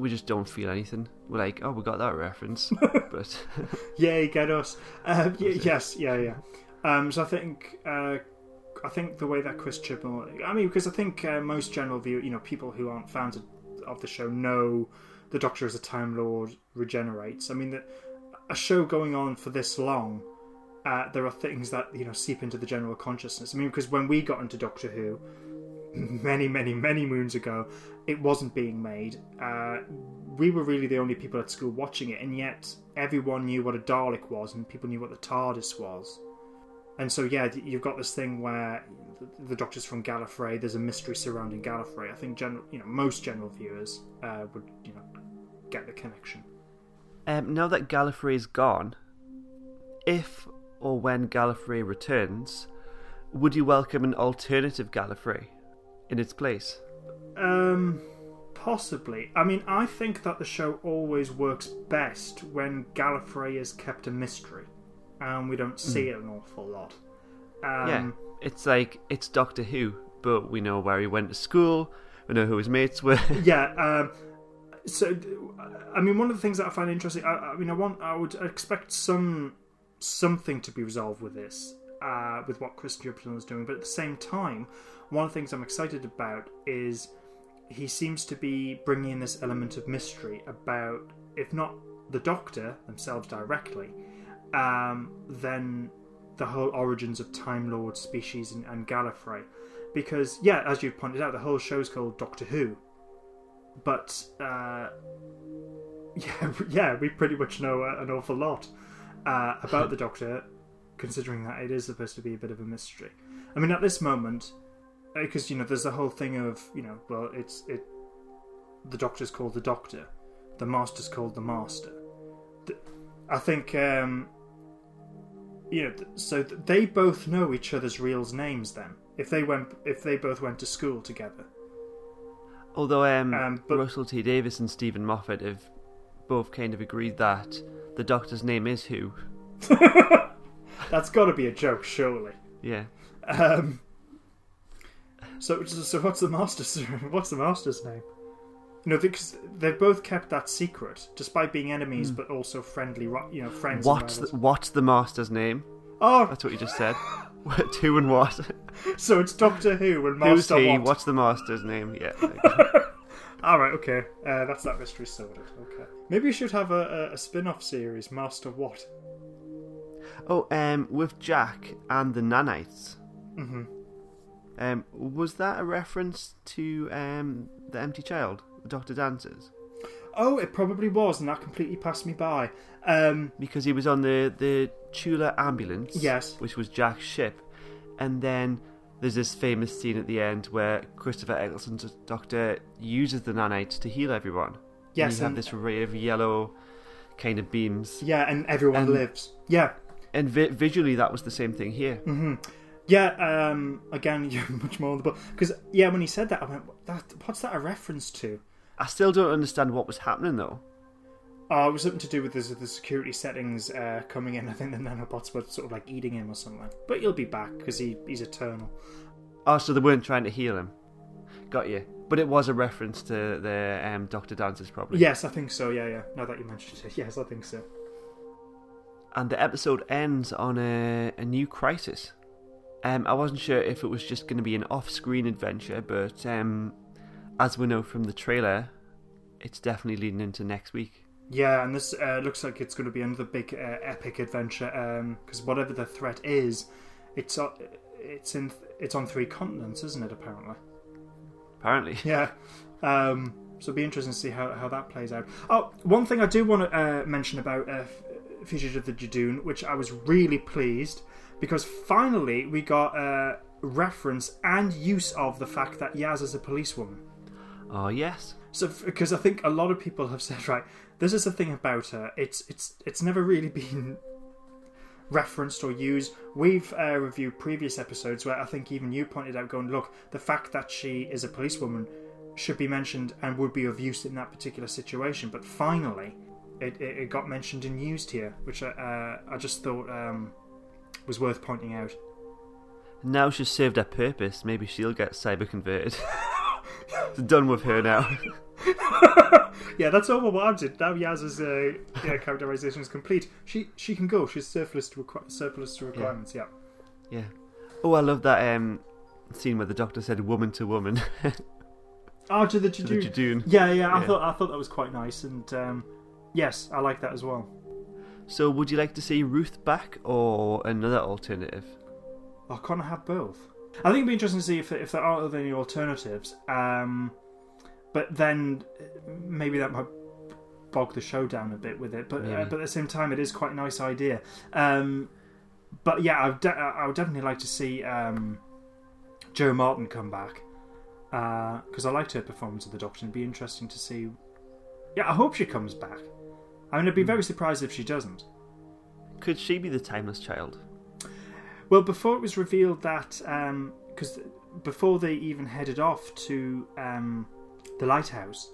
we just don't feel anything. We're like, oh, we got that reference, [LAUGHS] but [LAUGHS] Yay, get us. Um, y- yes, yeah, yeah. Um, so I think uh, I think the way that Chris Chibnall, I mean, because I think uh, most general view, you know, people who aren't fans of, of the show know the Doctor as a Time Lord regenerates. I mean, that a show going on for this long, uh, there are things that you know seep into the general consciousness. I mean, because when we got into Doctor Who, [LAUGHS] many, many, many moons ago, it wasn't being made. Uh, we were really the only people at school watching it, and yet everyone knew what a Dalek was, and people knew what the TARDIS was. And so, yeah, you've got this thing where the Doctor's from Gallifrey. There's a mystery surrounding Gallifrey. I think general, you know, most general viewers uh, would, you know, get the connection. Um, now that Gallifrey is gone, if or when Gallifrey returns, would you welcome an alternative Gallifrey in its place? Um, possibly. I mean, I think that the show always works best when Gallifrey is kept a mystery, and we don't see mm. it an awful lot. Um, yeah, it's like it's Doctor Who, but we know where he went to school. We know who his mates were. [LAUGHS] yeah. Um, so, I mean, one of the things that I find interesting. I, I mean, I want, I would expect some something to be resolved with this, uh, with what Chris Jupiter is doing. But at the same time, one of the things I'm excited about is he seems to be bringing in this element of mystery about, if not the Doctor themselves directly, um, then the whole origins of Time Lord species and, and Gallifrey. Because, yeah, as you've pointed out, the whole show is called Doctor Who. But, uh, [LAUGHS] yeah, yeah, we pretty much know an awful lot uh, about the Doctor, considering that it is supposed to be a bit of a mystery. I mean, at this moment, because uh, you know, there's the whole thing of you know, well, it's it. The Doctor's called the Doctor, the Master's called the Master. The, I think, um, you know, so they both know each other's real names. Then, if they went, if they both went to school together. Although um, um but, Russell T Davies and Steven Moffat have both kind of agreed that the doctor's name is Who. [LAUGHS] That's got to be a joke, surely. Yeah. Um, so, so what's the master's [LAUGHS] what's the master's name? You know, because they've both kept that secret, despite being enemies, mm. but also friendly. You know, friends. What's the, what's the master's name? Oh, that's what you just said. [LAUGHS] Who and what? [LAUGHS] So it's Doctor Who and Master Who's he? What? What's the master's name? Yeah. All right, okay. Uh, that's that mystery sorted. Okay. Maybe you should have a, a, a spin-off series, Master What? Oh, um, with Jack and the Nanites. Mm-hmm. Um, was that a reference to um, the Empty Child, Doctor Dances? Oh, it probably was, and that completely passed me by. Um, because he was on the the Chula ambulance, yes, which was Jack's ship, and then there's this famous scene at the end where Christopher Eccleston's Doctor uses the nanites to heal everyone. Yes, and you have this array of yellow kind of beams. Yeah, and everyone and, lives. Yeah, and vi- visually that was the same thing here. Mm-hmm. Yeah, um, again, [LAUGHS] you're much more on the book because yeah, when he said that, I went, that, "What's that a reference to?" I still don't understand what was happening though. Oh, it was something to do with the, the security settings uh, coming in. I think the nanobots were sort of like eating him or something. But he'll be back because he, he's eternal. Oh, so they weren't trying to heal him. Got you. But it was a reference to the um, Doctor Dances, probably. Yes, I think so. Yeah, yeah. Now that you mentioned it, [LAUGHS] yes, I think so. And the episode ends on a, a new crisis. Um, I wasn't sure if it was just going to be an off-screen adventure, but um, as we know from the trailer, it's definitely leading into next week. Yeah, and this uh, looks like it's going to be another big uh, epic adventure because um, whatever the threat is, it's uh, it's in it's on three continents, isn't it? Apparently. Apparently. [LAUGHS] Yeah. Um, so it'll be interesting to see how, how that plays out. Oh, one thing I do want to uh, mention about uh, Fugitive of the Judoon, which I was really pleased because finally we got a reference and use of the fact that Yaz is a policewoman. Oh yes. So because I think a lot of people have said right, this is the thing about her. It's it's it's never really [LAUGHS] been referenced or used. We've uh, reviewed previous episodes where I think even you pointed out, going, look, the fact that she is a policewoman should be mentioned and would be of use in that particular situation. But finally, it, it, it got mentioned and used here, which I, uh, I just thought um, was worth pointing out. Now she's served her purpose. Maybe she'll get cyber converted. it's [LAUGHS] done with her now. [LAUGHS] yeah, that's all what did. Now Yaz's uh, yeah, characterization is complete. She she can go. She's surplus to requ- surplus to requirements. Yeah. yeah. Yeah. Oh, I love that um, scene where the doctor said "woman to woman." oh, to the Judoon. To. Yeah, yeah. I thought I thought that was quite nice, and um, yes, I like that as well. So, would you like to see Ruth back or another alternative? I can't have both. I think it'd be interesting to see if if there are any alternatives. Um, but then uh, maybe that might bog the show down a bit with it. But uh, but at the same time, it is quite a nice idea. Um, but yeah, I'd de- I would definitely like to see um, Jo Martin come back because I liked her performance of the Doctor. It'd be interesting to see. Yeah, I hope she comes back. I mean, I'd be very surprised if she doesn't. Could she be the timeless child? Well, before it was revealed that, because before they even headed off to um, the lighthouse,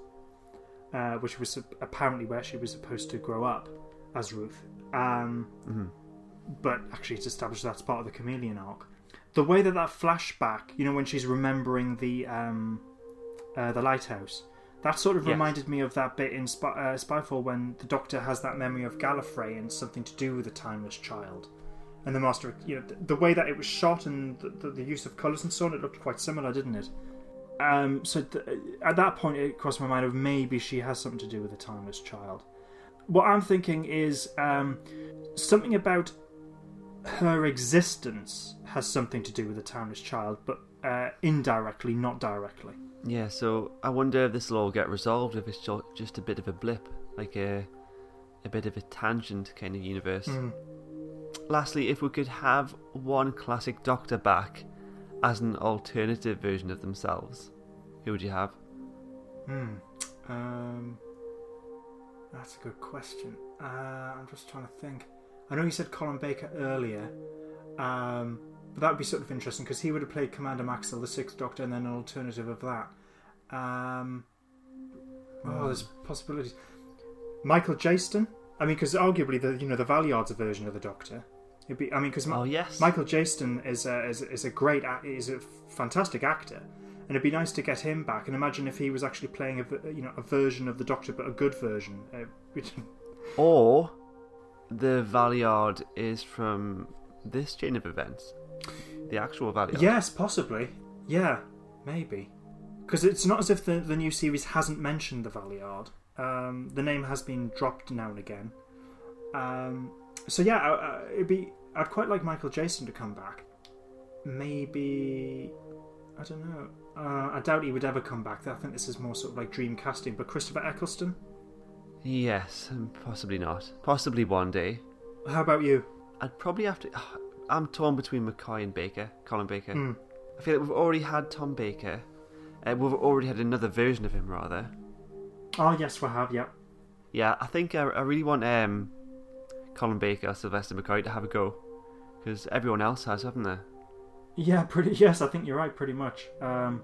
uh, which was apparently where she was supposed to grow up as Ruth, um, Mhm. but actually it's established that's part of the chameleon arch. The way that that flashback, you know, when she's remembering the um, uh, the lighthouse, that sort of Yes. reminded me of that bit in Spy- uh, Spyfall when the Doctor has that memory of Gallifrey and something to do with the timeless child. And the master you know the, the way that it was shot and the, the, the use of colors and so on it looked quite similar didn't it? Um, so th- at that point it crossed my mind of maybe she has something to do with the timeless child. What i'm thinking is um, something about her existence has something to do with the timeless child but uh, indirectly not directly Yeah, so I wonder if this will all get resolved if it's ju- just a bit of a blip, like a a bit of a tangent kind of universe. Mm. Lastly, if we could have one classic Doctor back as an alternative version of themselves, who would you have? Hmm. Um, that's a good question. Uh, I'm just trying to think. I know you said Colin Baker earlier, um, but that would be sort of interesting because he would have played Commander Maxil, the Sixth Doctor, and then an alternative of that. Um, oh, there's possibilities. Michael Jayston. I mean, because arguably the you know the Valeyard's a version of the Doctor. It'd be. I mean, because Oh yes, Michael Jayston is a, is, is a great is a fantastic actor, and it'd be nice to get him back. And imagine if he was actually playing a you know a version of the Doctor, but a good version. Uh, [LAUGHS] Or the Valiard is from this chain of events, the actual Valeyard. yes, possibly. Yeah, maybe. Because it's not as if the the new series hasn't mentioned the Valeyard. Um, the name has been dropped now and again. Um, so yeah, uh, uh, it'd be. I'd quite like Michael Jayston to come back. Maybe I don't know. Uh, I doubt he would ever come back. I think this is more sort of like dream casting. But Christopher Eccleston, Yes, possibly not. Possibly one day. how about you? I'd probably have to. I'm torn between McCoy and Baker, Colin Baker. Hmm. I feel like we've already had Tom Baker. Uh, we've already had another version of him, rather. Oh yes, we have. Yeah. Yeah, I think I, I really want um, Colin Baker or Sylvester McCoy to have a go. Because everyone else has, haven't they? Yeah, pretty. [LAUGHS] Yes, I think you're right. Pretty much. Um,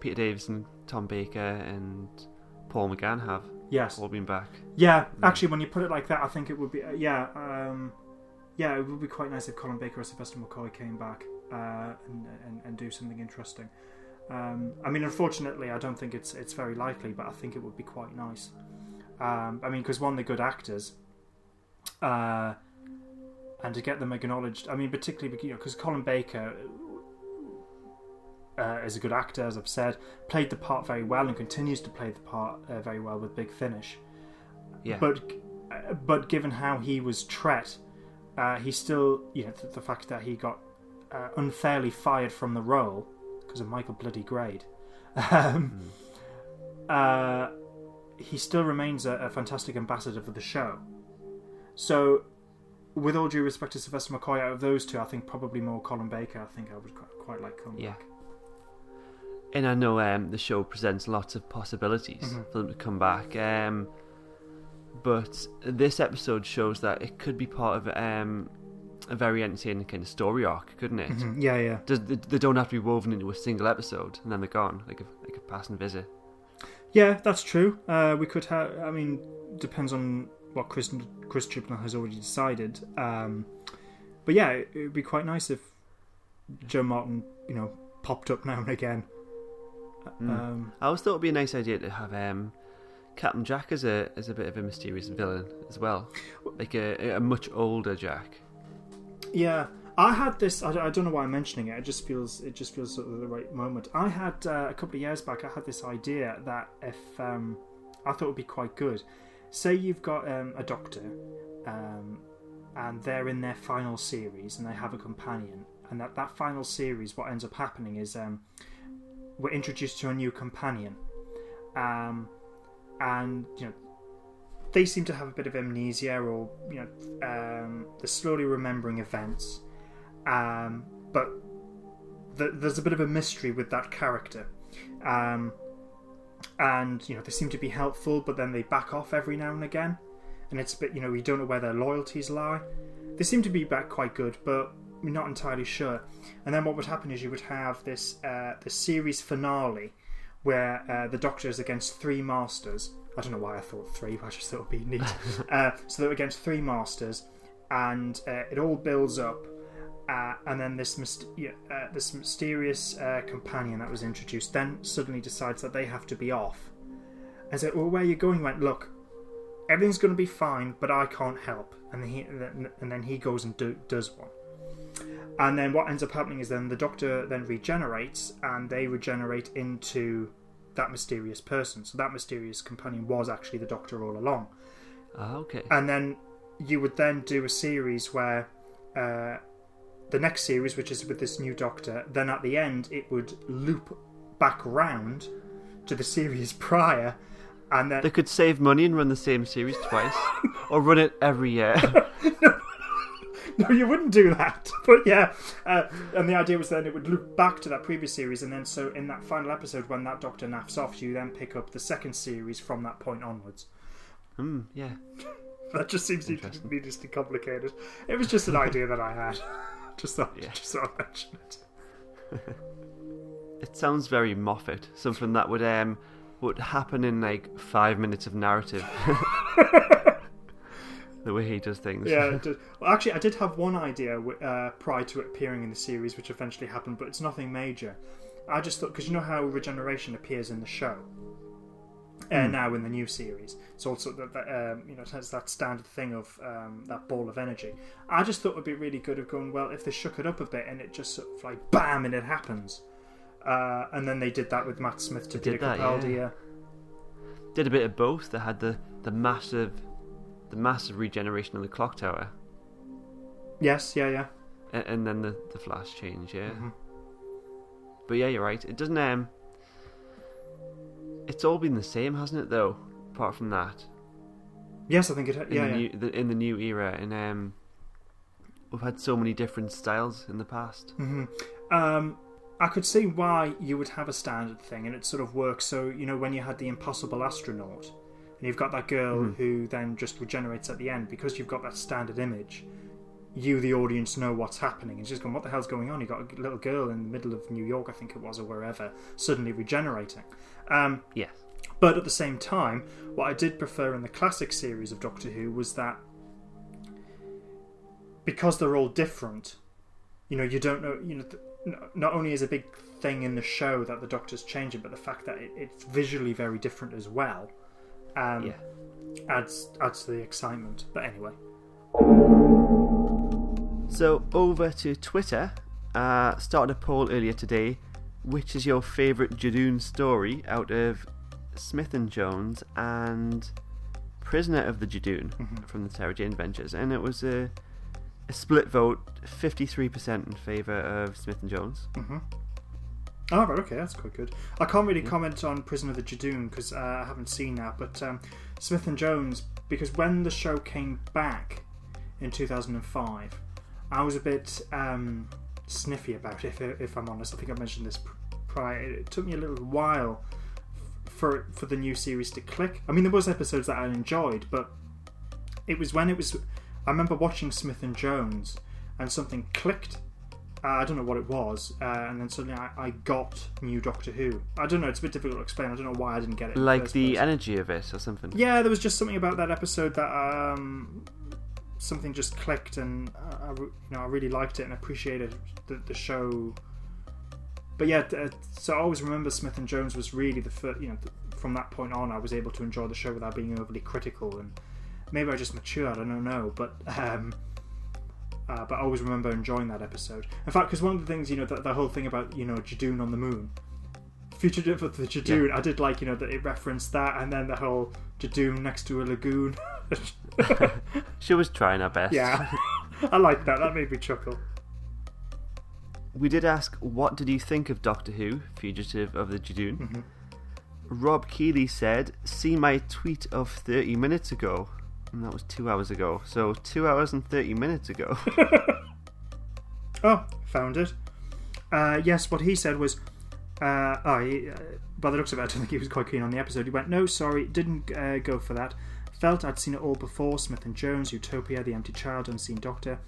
Peter Davison, Tom Baker, and Paul McGann have yes. all been back. Yeah. Actually, when you put it like that, I think it would be. Uh, yeah. Um, yeah, it would be quite nice if Colin Baker or Sylvester McCoy came back uh, and, and and do something interesting. Um, I mean, unfortunately, I don't think it's it's very likely, but I think it would be quite nice. Um, I mean, because one, they're good actors, uh, and to get them acknowledged. I mean, particularly you know, because Colin Baker uh, is a good actor, as I've said, played the part very well and continues to play the part uh, very well with Big Finish. Yeah. But uh, but given how he was Tret, uh, he still you know the, the fact that he got uh, unfairly fired from the role because of Michael Bloody Grade. [LAUGHS] Um, uh, he still remains a, a fantastic ambassador for the show. So, with all due respect to Sylvester McCoy, out of those two, I think probably more Colin Baker. I think I would quite, quite like Colin Yeah. back. And I know um, the show presents lots of possibilities Mhm. for them to come back. Um, but this episode shows that it could be part of um, a very entertaining kind of story arc, couldn't it? Mhm. Yeah, yeah. Does, they, they don't have to be woven into a single episode and then they're gone, like a, like a passing visit. Yeah, that's true. Uh, we could have. I mean, depends on what Chris Chris Chibnall has already decided. Um, but yeah, it would be quite nice if Jo Martin, you know, popped up now and again. Mm. Um, I always thought it'd be a nice idea to have um, Captain Jack is a as a bit of a mysterious villain as well, like a, a much older Jack. yeah, I had this. I, I don't know why I'm mentioning it. It just feels it just feels sort of the right moment. I had uh, a couple of years back. I had this idea that if um, I thought it would be quite good. Say you've got um, a doctor, um, and they're in their final series, and they have a companion, and that that final series, what ends up happening is um, we're introduced to a new companion, um, and you know they seem to have a bit of amnesia, or you know um, they're slowly remembering events, um, but th- there's a bit of a mystery with that character. Um, and you know they seem to be helpful, but then they back off every now and again, and it's a bit you know we don't know where their loyalties lie. They seem to be back quite good, but we're not entirely sure. And then what would happen is you would have this uh, the series finale where uh, the Doctor is against three masters. I don't know why I thought three, but [LAUGHS] I just thought it would be neat. [LAUGHS] uh, so they're against three masters, and uh, it all builds up. Uh, and then this myst- uh, this mysterious uh, companion that was introduced then suddenly decides that they have to be off. And said, "Well, where are you going?" He went, "Look, everything's going to be fine, but I can't help." And then he and then he goes and do, does one. And then what ends up happening is then the Doctor then regenerates, and they regenerate into that mysterious person. So that mysterious companion was actually the Doctor all along. Ah, okay. And then you would then do a series where uh, the next series, which is with this new Doctor, then at the end it would loop back round to the series [LAUGHS] prior, and then They could save money and run the same series twice, [LAUGHS] or run it every year. no, [LAUGHS] [LAUGHS] you wouldn't do that. [LAUGHS] But yeah, uh, and the idea was then it would loop back to that previous series, and then so in that final episode when that Doctor naps off, you then pick up the second series from that point onwards. Hmm. yeah. [LAUGHS] That just seems needlessly complicated. It was just an idea that I had. Just thought, Yeah. just thought I'd mention it. It sounds very Moffat. Something that would um would happen in like five minutes of narrative. The way he does things. Yeah. [LAUGHS] Well, actually, I did have one idea uh, prior to it appearing in the series, which eventually happened, but it's nothing major. I just thought because you know how regeneration appears in the show, uh, now in the new series, it's also that, that um, you know it has that standard thing of um, that ball of energy. I just thought it would be really good of going well if they shook it up a bit and it just sort of like bam and it happens. Uh, and then they did that with Matt Smith to Peter did that, Capaldi. yeah. Did a bit of both. They had the the massive the massive regeneration of the clock tower, Yes, yeah, yeah. a- and then the the flash change. Yeah. Mhm. But yeah, you're right. It doesn't um. It's all been the same, hasn't it? Though, apart from that, Yes, I think it. in Yeah, the yeah. new the, in the new era, and um, we've had so many different styles in the past. hmm Um, I could see why you would have a standard thing, and it sort of works. So you know, when you had the impossible astronaut, and you've got that girl Mhm. who then just regenerates at the end because you've got that standard image. You, the audience, know what's happening. And she's going, "What the hell's going on?" You've got a little girl in the middle of New York, I think it was, or wherever, suddenly regenerating. Um, Yes. but at the same time, what I did prefer in the classic series of Doctor Who was that because they're all different, you know, you don't know, you know, th- not only is a big thing in the show that the Doctor's changing, but the fact that it, it's visually very different as well um, Yeah. adds adds to the excitement. But anyway, So over to Twitter. Uh, started a poll earlier today. Which is your favourite Judoon story out of Smith and Jones and Prisoner of the Judoon from the Sarah Jane Adventures? And it was a, a split vote, fifty-three percent in favour of Smith and Jones. hmm Oh, right, okay, that's quite good. I can't really comment on Prison of the Judoon because uh, I haven't seen that, but um, Smith and Jones, because when the show came back in 2005, I was a bit um, sniffy about it, if, if I'm honest. I think I mentioned this prior. It took me a little while for for the new series to click. I mean, there was episodes that I enjoyed, but it was when it was. I remember watching Smith and Jones, and something clicked. Uh, I don't know what it was, uh, and then suddenly I, I got new Doctor Who. I don't know; it's a bit difficult to explain. I don't know why I didn't get it. Like first the energy of it or something. Yeah, there was just something about that episode that um, something just clicked, and I, I you know I really liked it and appreciated the, the show. But yeah, th- so I always remember Smith and Jones was really the first. You know, from that point on, I was able to enjoy the show without being overly critical, and maybe I just matured. I don't know, but. Um, uh, but I always remember enjoying that episode. In fact, because one of the things, you know, the, the whole thing about, you know, Judoon on the moon, Fugitive of the Judoon, I did like, you know, that it referenced that, and then the whole Judoon next to a lagoon. [LAUGHS] She was trying her best. yeah, [LAUGHS] I like that. That made me chuckle. we did ask, what did you think of Doctor Who, Fugitive of the Judoon? Mm-hmm. Rob Keeley said, see my tweet of 30 minutes ago. And that was two hours ago. So, two hours and 30 minutes ago. [LAUGHS] Oh, found it. Uh, yes, what he said was, uh, oh, he, uh, by the looks of it, I don't think he was quite keen on the episode. He went, no, sorry, didn't uh, go for that. Felt I'd seen it all before Smith and Jones, Utopia, The Empty Child, Unseen Doctor.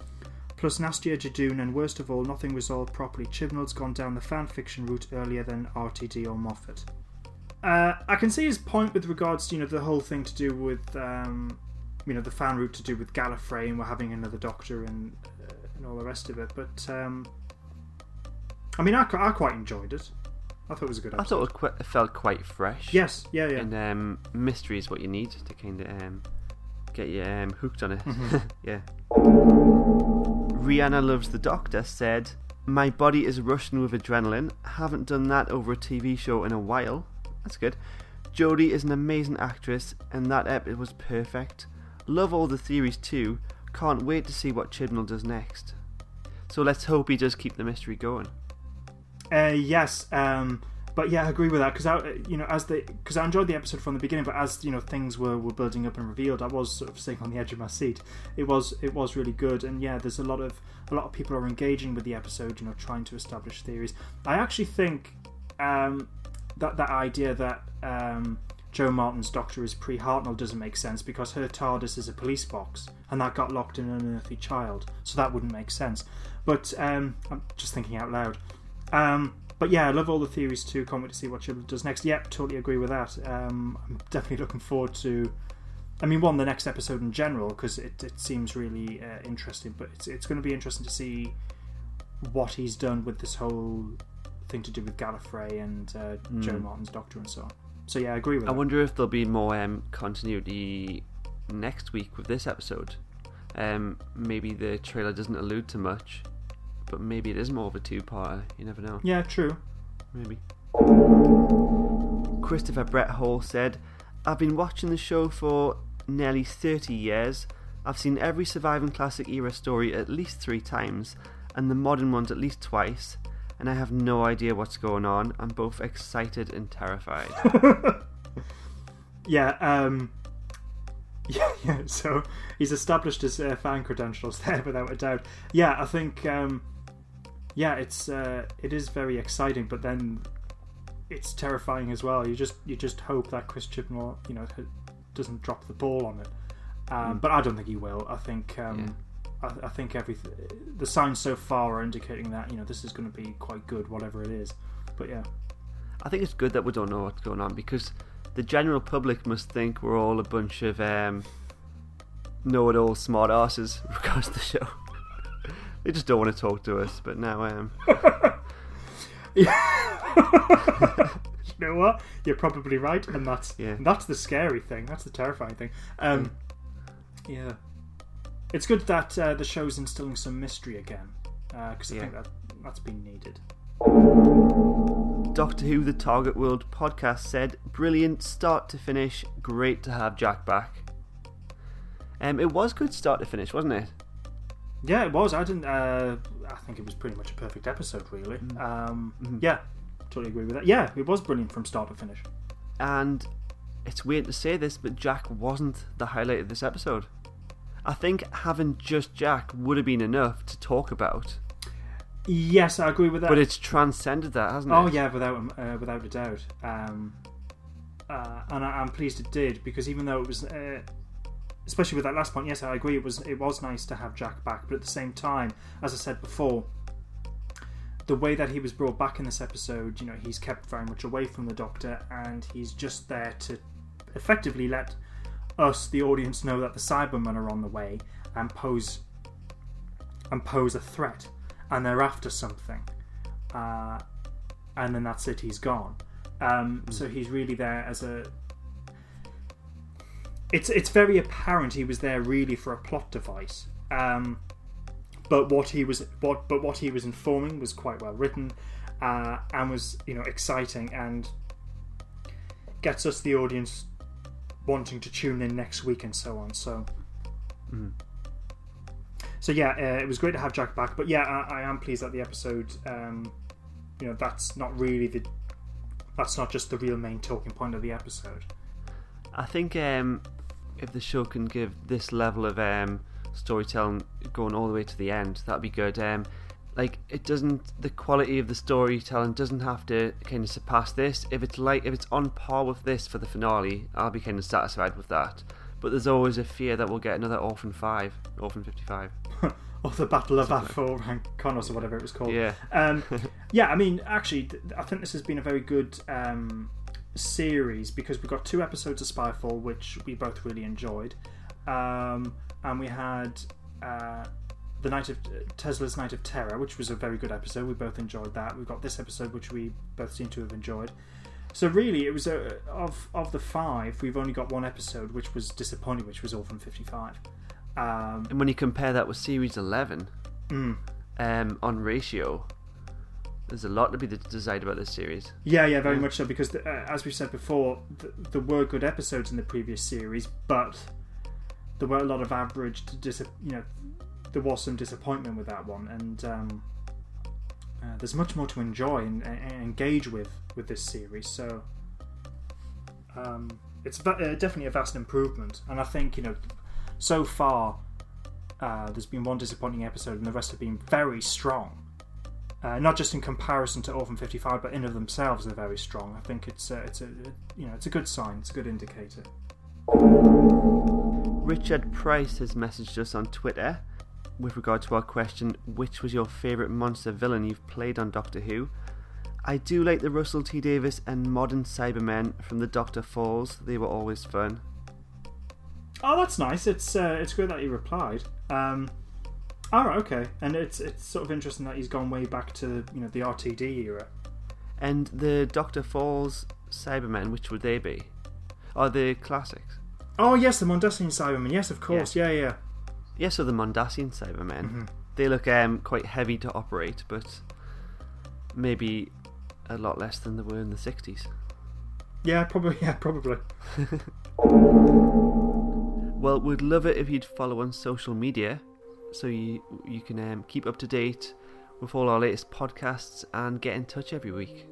Plus Nastia Judoon, and worst of all, nothing resolved properly. Chibnall's gone down the fan fiction route earlier than RTD or Moffat. Uh, I can see his point with regards to you know the whole thing to do with um, you know the fan route to do with Gallifrey and we're having another Doctor and uh, and all the rest of it. But um, I mean, I, I quite enjoyed it. I thought it was a good I thought it felt quite fresh. Yes, yeah, yeah. And um, mystery is what you need to kind of um, get you um, hooked on it. Mm-hmm. [LAUGHS] yeah. Rihanna Loves the Doctor said, My body is rushing with adrenaline. Haven't done that over a TV show in a while. That's good. Jodie is an amazing actress, and that ep was perfect. Love all the theories too. Can't wait to see what Chibnall does next. So let's hope he does keep the mystery going. Uh, yes, um, but yeah, I agree with that because I, you know, as the because I enjoyed the episode from the beginning, but as you know things were, were building up and revealed, I was sort of sitting on the edge of my seat. It was it was really good, and yeah, there's a lot of a lot of people are engaging with the episode, you know, trying to establish theories. I actually think um, that that idea that um, Jo Martin's Doctor is pre Hartnell doesn't make sense because her TARDIS is a police box, and that got locked in an unearthly child, so that wouldn't make sense. But um, I'm just thinking out loud. Um, but yeah, I love all the theories too. Can't wait to see what she does next. Yep, totally agree with that. Um, I'm definitely looking forward to. I mean, one the next episode in general because it, it seems really uh, interesting. But it's it's going to be interesting to see what he's done with this whole thing to do with Gallifrey and uh, Jo Martin's Doctor and so on. So yeah, I agree with I that. wonder if there'll be more um, continuity next week with this episode. Um, maybe the trailer doesn't allude to much, but maybe it is more of a two-parter. You never know. yeah, true. Maybe. Christopher Brett Hall said, I've been watching the show for nearly 30 years. I've seen every surviving classic era story at least three times, and the modern ones at least twice, and I have no idea what's going on. I'm both excited and terrified. [LAUGHS] Yeah, um, [LAUGHS] yeah, yeah. So he's established his uh, fan credentials [LAUGHS] there without a doubt. Yeah, I think, um, yeah, it's uh, it is very exciting, but then it's terrifying as well. You just you just hope that Chris Chibnall, you know, doesn't drop the ball on it. Um, But I don't think he will. I think. Um, I, I think everything. The signs so far are indicating that you know this is going to be quite good, whatever it is. But yeah, I think it's good that we don't know what's going on because the general public must think we're all a bunch of um, know-it-all smart asses [LAUGHS] regards the show. [LAUGHS] they just don't want to talk to us, but now um, yeah. [LAUGHS] you know what? You're probably right, and that's Yeah. that's the scary thing. That's the terrifying thing. Um, yeah, it's good that uh, the show's instilling some mystery again because I Yeah. think that that's been needed. Doctor Who: The Target World podcast said, "Brilliant start to finish. Great to have Jack back." Um, it was good start to finish, wasn't it? Yeah, it was. I didn't. Uh, I think it was pretty much a perfect episode, really. Um, Yeah, totally agree with that. Yeah, it was brilliant from start to finish. And it's weird to say this, but Jack wasn't the highlight of this episode. I think having just Jack would have been enough to talk about, Yes, I agree with that. but it's transcended that, hasn't it? Oh yeah, without uh, without a doubt. Um, uh, and I, I'm pleased it did because even though it was, uh, especially with that last point, yes, I agree. It was it was nice to have Jack back, but at the same time, as I said before, the way that he was brought back in this episode, you know, he's kept very much away from the Doctor, and he's just there to effectively let us, the audience, know that the Cybermen are on the way and pose and pose a threat, and they're after something. Uh, and then that's it. He's gone. Um, So he's really there as a. It's it's very apparent he was there really for a plot device. Um, but what he was what but what he was informing was quite well written, uh, and was you know exciting and gets us the audience wanting to tune in next week and so on. So. so yeah, uh, it was great to have Jack back. But yeah, I, I am pleased that the episode, um, you know, that's not really the, that's not just the real main talking point of the episode. I think um, if the show can give this level of um, storytelling going all the way to the end, that'd be good. Um, like it doesn't, the quality of the storytelling doesn't have to kind of surpass this. If it's like if it's on par with this for the finale, I'll be kind of satisfied with that. But there's always a fear that we'll get another Orphan Five, Orphan Fifty Five. [LAUGHS] or the Battle of Afor and Konos or whatever it was called. Yeah. Um, [LAUGHS] yeah, I mean, actually, I think this has been a very good um, series because we've got two episodes of Spyfall, which we both really enjoyed. Um, and we had uh, the Night of Tesla's Night of Terror, which was a very good episode. We both enjoyed that. We've got this episode, which we both seem to have enjoyed. So really, it was a, of of the five, we've only got one episode, which was disappointing, which was Orphan Fifty Five. Um, And when you compare that with Series Eleven, mm. um, on ratio, there's a lot to be desired about this series. Yeah, yeah, very much so. Because uh, as we said before, th- there were good episodes in the previous series, but there were a lot of average. Dis- you know, there was some disappointment with that one, and um, uh, there's much more to enjoy and, and engage with with this series. So um, it's va- uh, definitely a vast improvement, and I think you know, so far uh, there's been one disappointing episode, and the rest have been very strong. Uh, not just in comparison to Orphan 55, but in of themselves they're very strong. I think it's it's a you know it's a good sign. It's a good indicator. Richard Price has messaged us on Twitter with regard to our question, which was your favourite monster villain you've played on Doctor Who? I do like the Russell T Davies and modern Cybermen from the Doctor Falls. They were always fun. Oh, that's nice. It's uh, it's good that he replied. Um, all right, okay, and it's it's sort of interesting that he's gone way back to you know the RTD era. And the Doctor Falls Cybermen, which would they be? Are the classics? Oh yes, the Mondasian Cybermen. Yes, of course. Yeah, yeah. Yes, so the Mondasian Cybermen. Mhm. They look um, quite heavy to operate, but maybe a lot less than they were in the 60s. Yeah, probably. [LAUGHS] Yeah, probably. [LAUGHS] Well, we'd love it if you'd follow on social media so you you can um, keep up to date with all our latest podcasts and get in touch every week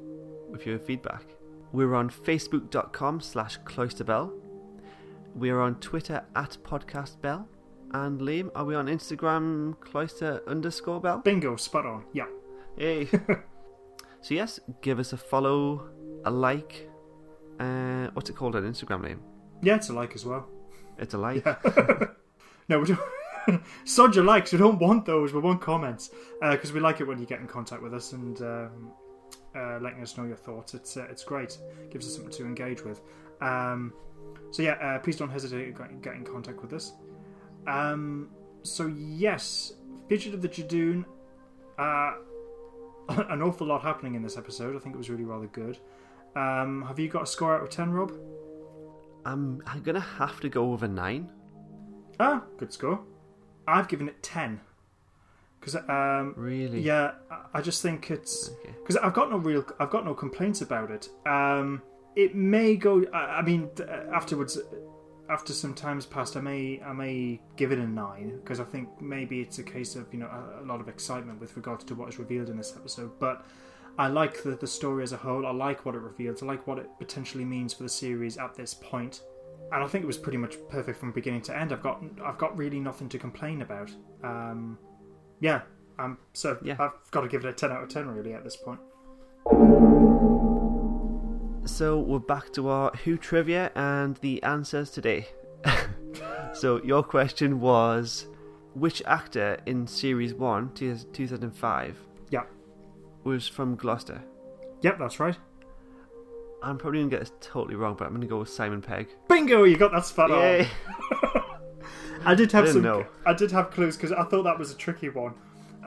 with your feedback. We're on facebook.com slash cloisterbell. We're on Twitter at podcastbell. And Liam, are we on Instagram cloister underscore bell? Bingo, spot on. Yeah. Hey. [LAUGHS] so yes, give us a follow, a like. Uh, what's it called on Instagram name? Yeah, it's a like as well. It's a like. [LAUGHS] No, we don't. [LAUGHS] Sod your likes. We don't want those. We want comments because we like it when you get in contact with us and um, uh, letting us know your thoughts. It's uh, it's great. Gives us something to engage with. Um, so yeah, uh, please don't hesitate to get in contact with us. Um, so yes, Fugitive of the Judoon. Uh, [LAUGHS] an awful lot happening in this episode. I think it was really rather good. Um, have you got a score out of ten, Rob? I'm, I'm gonna have to go with a nine. Ah, good score. I've given it ten because um, Really? yeah, I- just think it's Okay. because I've got no real, I've got no complaints about it. Um, it may go. I, I mean, afterwards, after some time's passed, I may, I may give it a nine because I think maybe it's a case of you know a, a lot of excitement with regards to what is revealed in this episode. But I like the the story as a whole. I like what it reveals. I like what it potentially means for the series at this point. And I think it was pretty much perfect from beginning to end. I've got, I've got really nothing to complain about. Um, yeah, um, so Yeah. I've got to give it a 10 out of 10 really at this point. So we're back to our Who trivia and the answers today. [LAUGHS] so your question was, which actor in Series One, 2005, Yeah. was from Gloucester? Yep, that's right. I'm probably gonna get this totally wrong, but I'm gonna go with Simon Pegg. Bingo, you got that spot on. [LAUGHS] I did have I some. know. I did have clues because I thought that was a tricky one.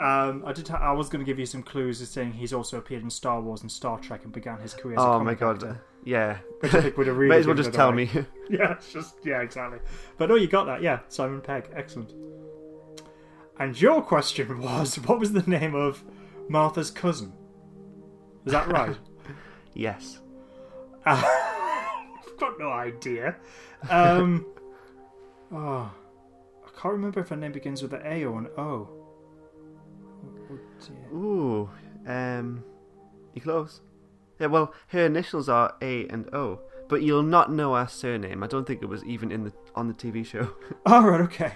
Um, I did. Ha- I was going to give you some clues, as saying he's also appeared in Star Wars and Star Trek and began his career. As a Oh my god! actor, Yeah. which I think would have [LAUGHS] really. Might as well just tell me. [LAUGHS] [LAUGHS] Yeah, it's just yeah, exactly. But no, you got that. Yeah, Simon Pegg, excellent. And your question was, what was the name of Martha's cousin? Is that right? yes. Uh, I've got no idea. Um, oh, I can't remember if her name begins with an A or an O. Dear. Ooh, um, you close. Yeah, well, her initials are A and O, but you'll not know her surname. I don't think it was even in the on the TV show. [LAUGHS] Oh, right, okay.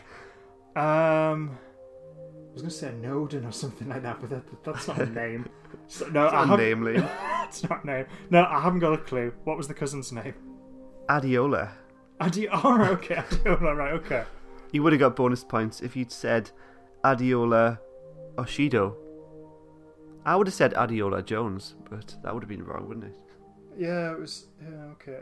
Um, I was going to say Noden or something like that, but that, that's not a name. [LAUGHS] So, no, It's I not name, [LAUGHS] it's not name. No, I haven't got a clue. What was the cousin's name? Adeola. Adi- oh, okay. Adeola, right, okay. You would have got bonus points if you'd said Adeola Oshodi. I would have said Adeola Jones, but that would have been wrong, wouldn't it? Yeah, it was. Yeah, okay.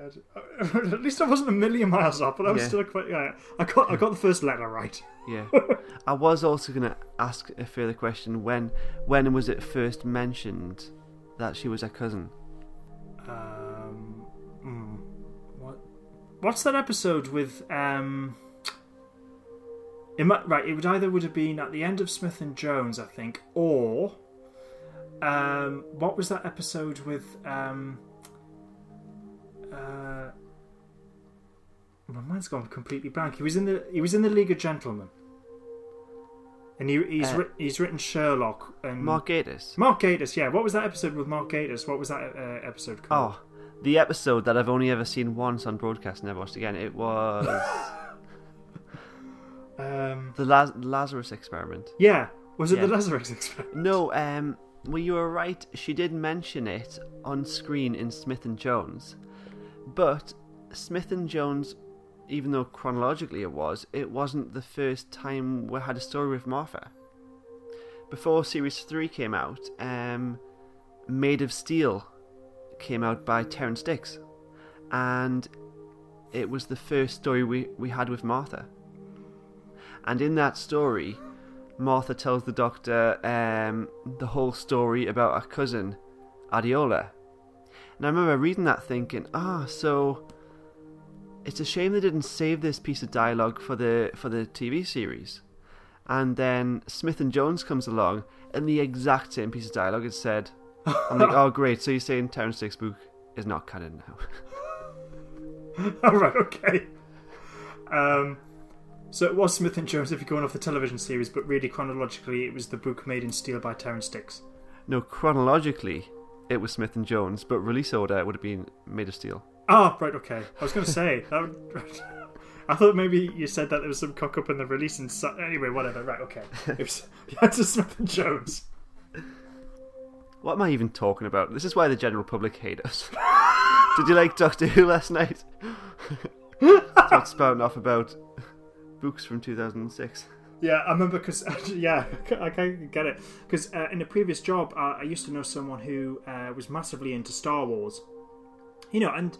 [LAUGHS] At least I wasn't a million miles off, but I was Yeah. still quite. Yeah, I got I got the first letter right. Yeah. [LAUGHS] I was also going to ask a further question. When when was it first mentioned that she was a cousin? Um, hmm, what? What's that episode with? Um, it might, right. It would either would have been at the end of Smith and Jones, I think, or um, what was that episode with? Um, uh, my mind's gone completely blank. He was in the he was in the League of Gentlemen, and he, he's Uh, writ, he's written Sherlock and Mark Gatiss. Mark Gatiss. Yeah, what was that episode with Mark Gatiss? What was that uh, episode called? Oh, the episode that I've only ever seen once on broadcast, and never watched again. It was [LAUGHS] [LAUGHS] Um, the Laz- Lazarus experiment. yeah, was it Yeah. the Lazarus experiment? No, um, well, you were right. She did mention it on screen in Smith and Jones, but Smith and Jones, even though chronologically it was, it wasn't the first time we had a story with Martha. Before series three came out, um, Made of Steel came out by Terrance Dicks, and it was the first story we, we had with Martha. And in that story, Martha tells the doctor um, the whole story about her cousin, Adeola. And I remember reading that thinking, ah, so it's a shame they didn't save this piece of dialogue for the for the TV series. And then Smith and Jones comes along, and the exact same piece of dialogue is said. I'm like, oh great, so you're saying Terrance Dicks' book is not canon now? [LAUGHS] All right, okay. Um, so it was Smith and Jones if you're going off the television series, but really chronologically, it was the book Made in Steel by Terrance Dicks. no, chronologically, it was Smith and Jones, but release order would have been Made of Steel. Ah, right, okay. I was going to say that. Would, [LAUGHS] I thought maybe you said that there was some cock up in the release and so, anyway, whatever. Right, okay. [LAUGHS] It was answer Smith and Jones. What am I even talking about? This is why the general public hate us. [LAUGHS] Did you like Doctor Who last night? Start spouting off about books from 2006. Yeah, I remember because [LAUGHS] yeah, I can get it because uh, in a previous job, uh, I used to know someone who uh, was massively into Star Wars. You know, and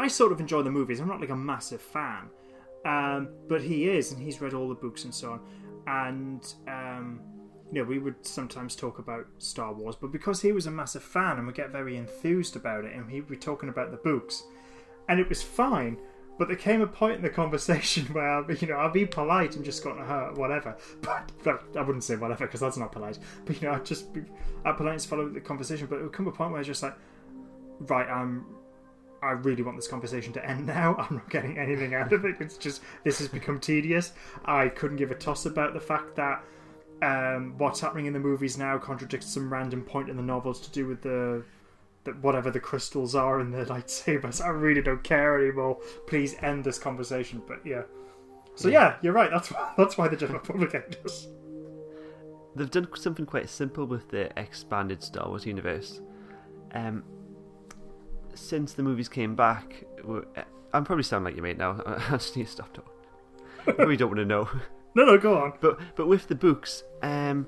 I sort of enjoy the movies. I'm not like a massive fan, um, but he is, and he's read all the books and so on. And um, you know, we would sometimes talk about Star Wars, but because he was a massive fan and would get very enthused about it, and he'd be talking about the books, and it was fine. But there came a point in the conversation [LAUGHS] where, you know, I'll be polite and just go, uh, whatever. But, but I wouldn't say whatever because that's not polite. But, you know, I'd just be I'd polite to follow the conversation. But it would come a point where it's just like, right, I'm, I really want this conversation to end [LAUGHS] now. I'm not getting anything out of it. It's just, this has become tedious. I couldn't give a toss about the fact that um, what's happening in the movies now contradicts some random point in the novels to do with the whatever the crystals are in the [LAUGHS] lightsabers. I really don't care anymore. Please end this conversation. But yeah. So yeah, you're right. That's why, [LAUGHS] that's why the general public [LAUGHS] hate us. They've done something quite simple with the expanded Star Wars universe. Um, since the movies came back, I'm probably sounding like your mate now. I just need to stop talking. I really don't want to know. No, no, go on. But but with the books, um,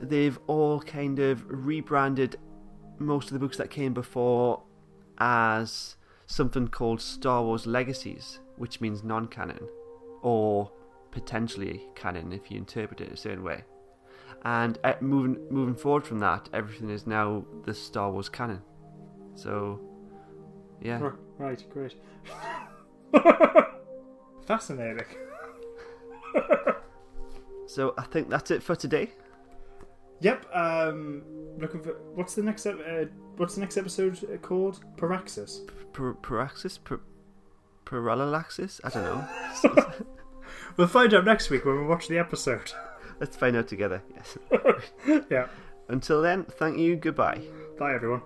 they've all kind of rebranded most of the books that came before as something called Star Wars Legacies, which means non-canon, or potentially canon if you interpret it a certain way. And uh, moving moving forward from that, everything is now the Star Wars canon. So, yeah. R- Right, great. [LAUGHS] Fascinating. So I think that's it for today. Yep. Um, looking for what's the next ep- uh, what's the next episode called? Paraxis. Paraxis, parallaxis. I don't know. [LAUGHS] We'll find out next week when we watch the episode. [LAUGHS] Let's find out together. Yes. [LAUGHS] yeah. Until then, thank you. Goodbye. Bye, everyone.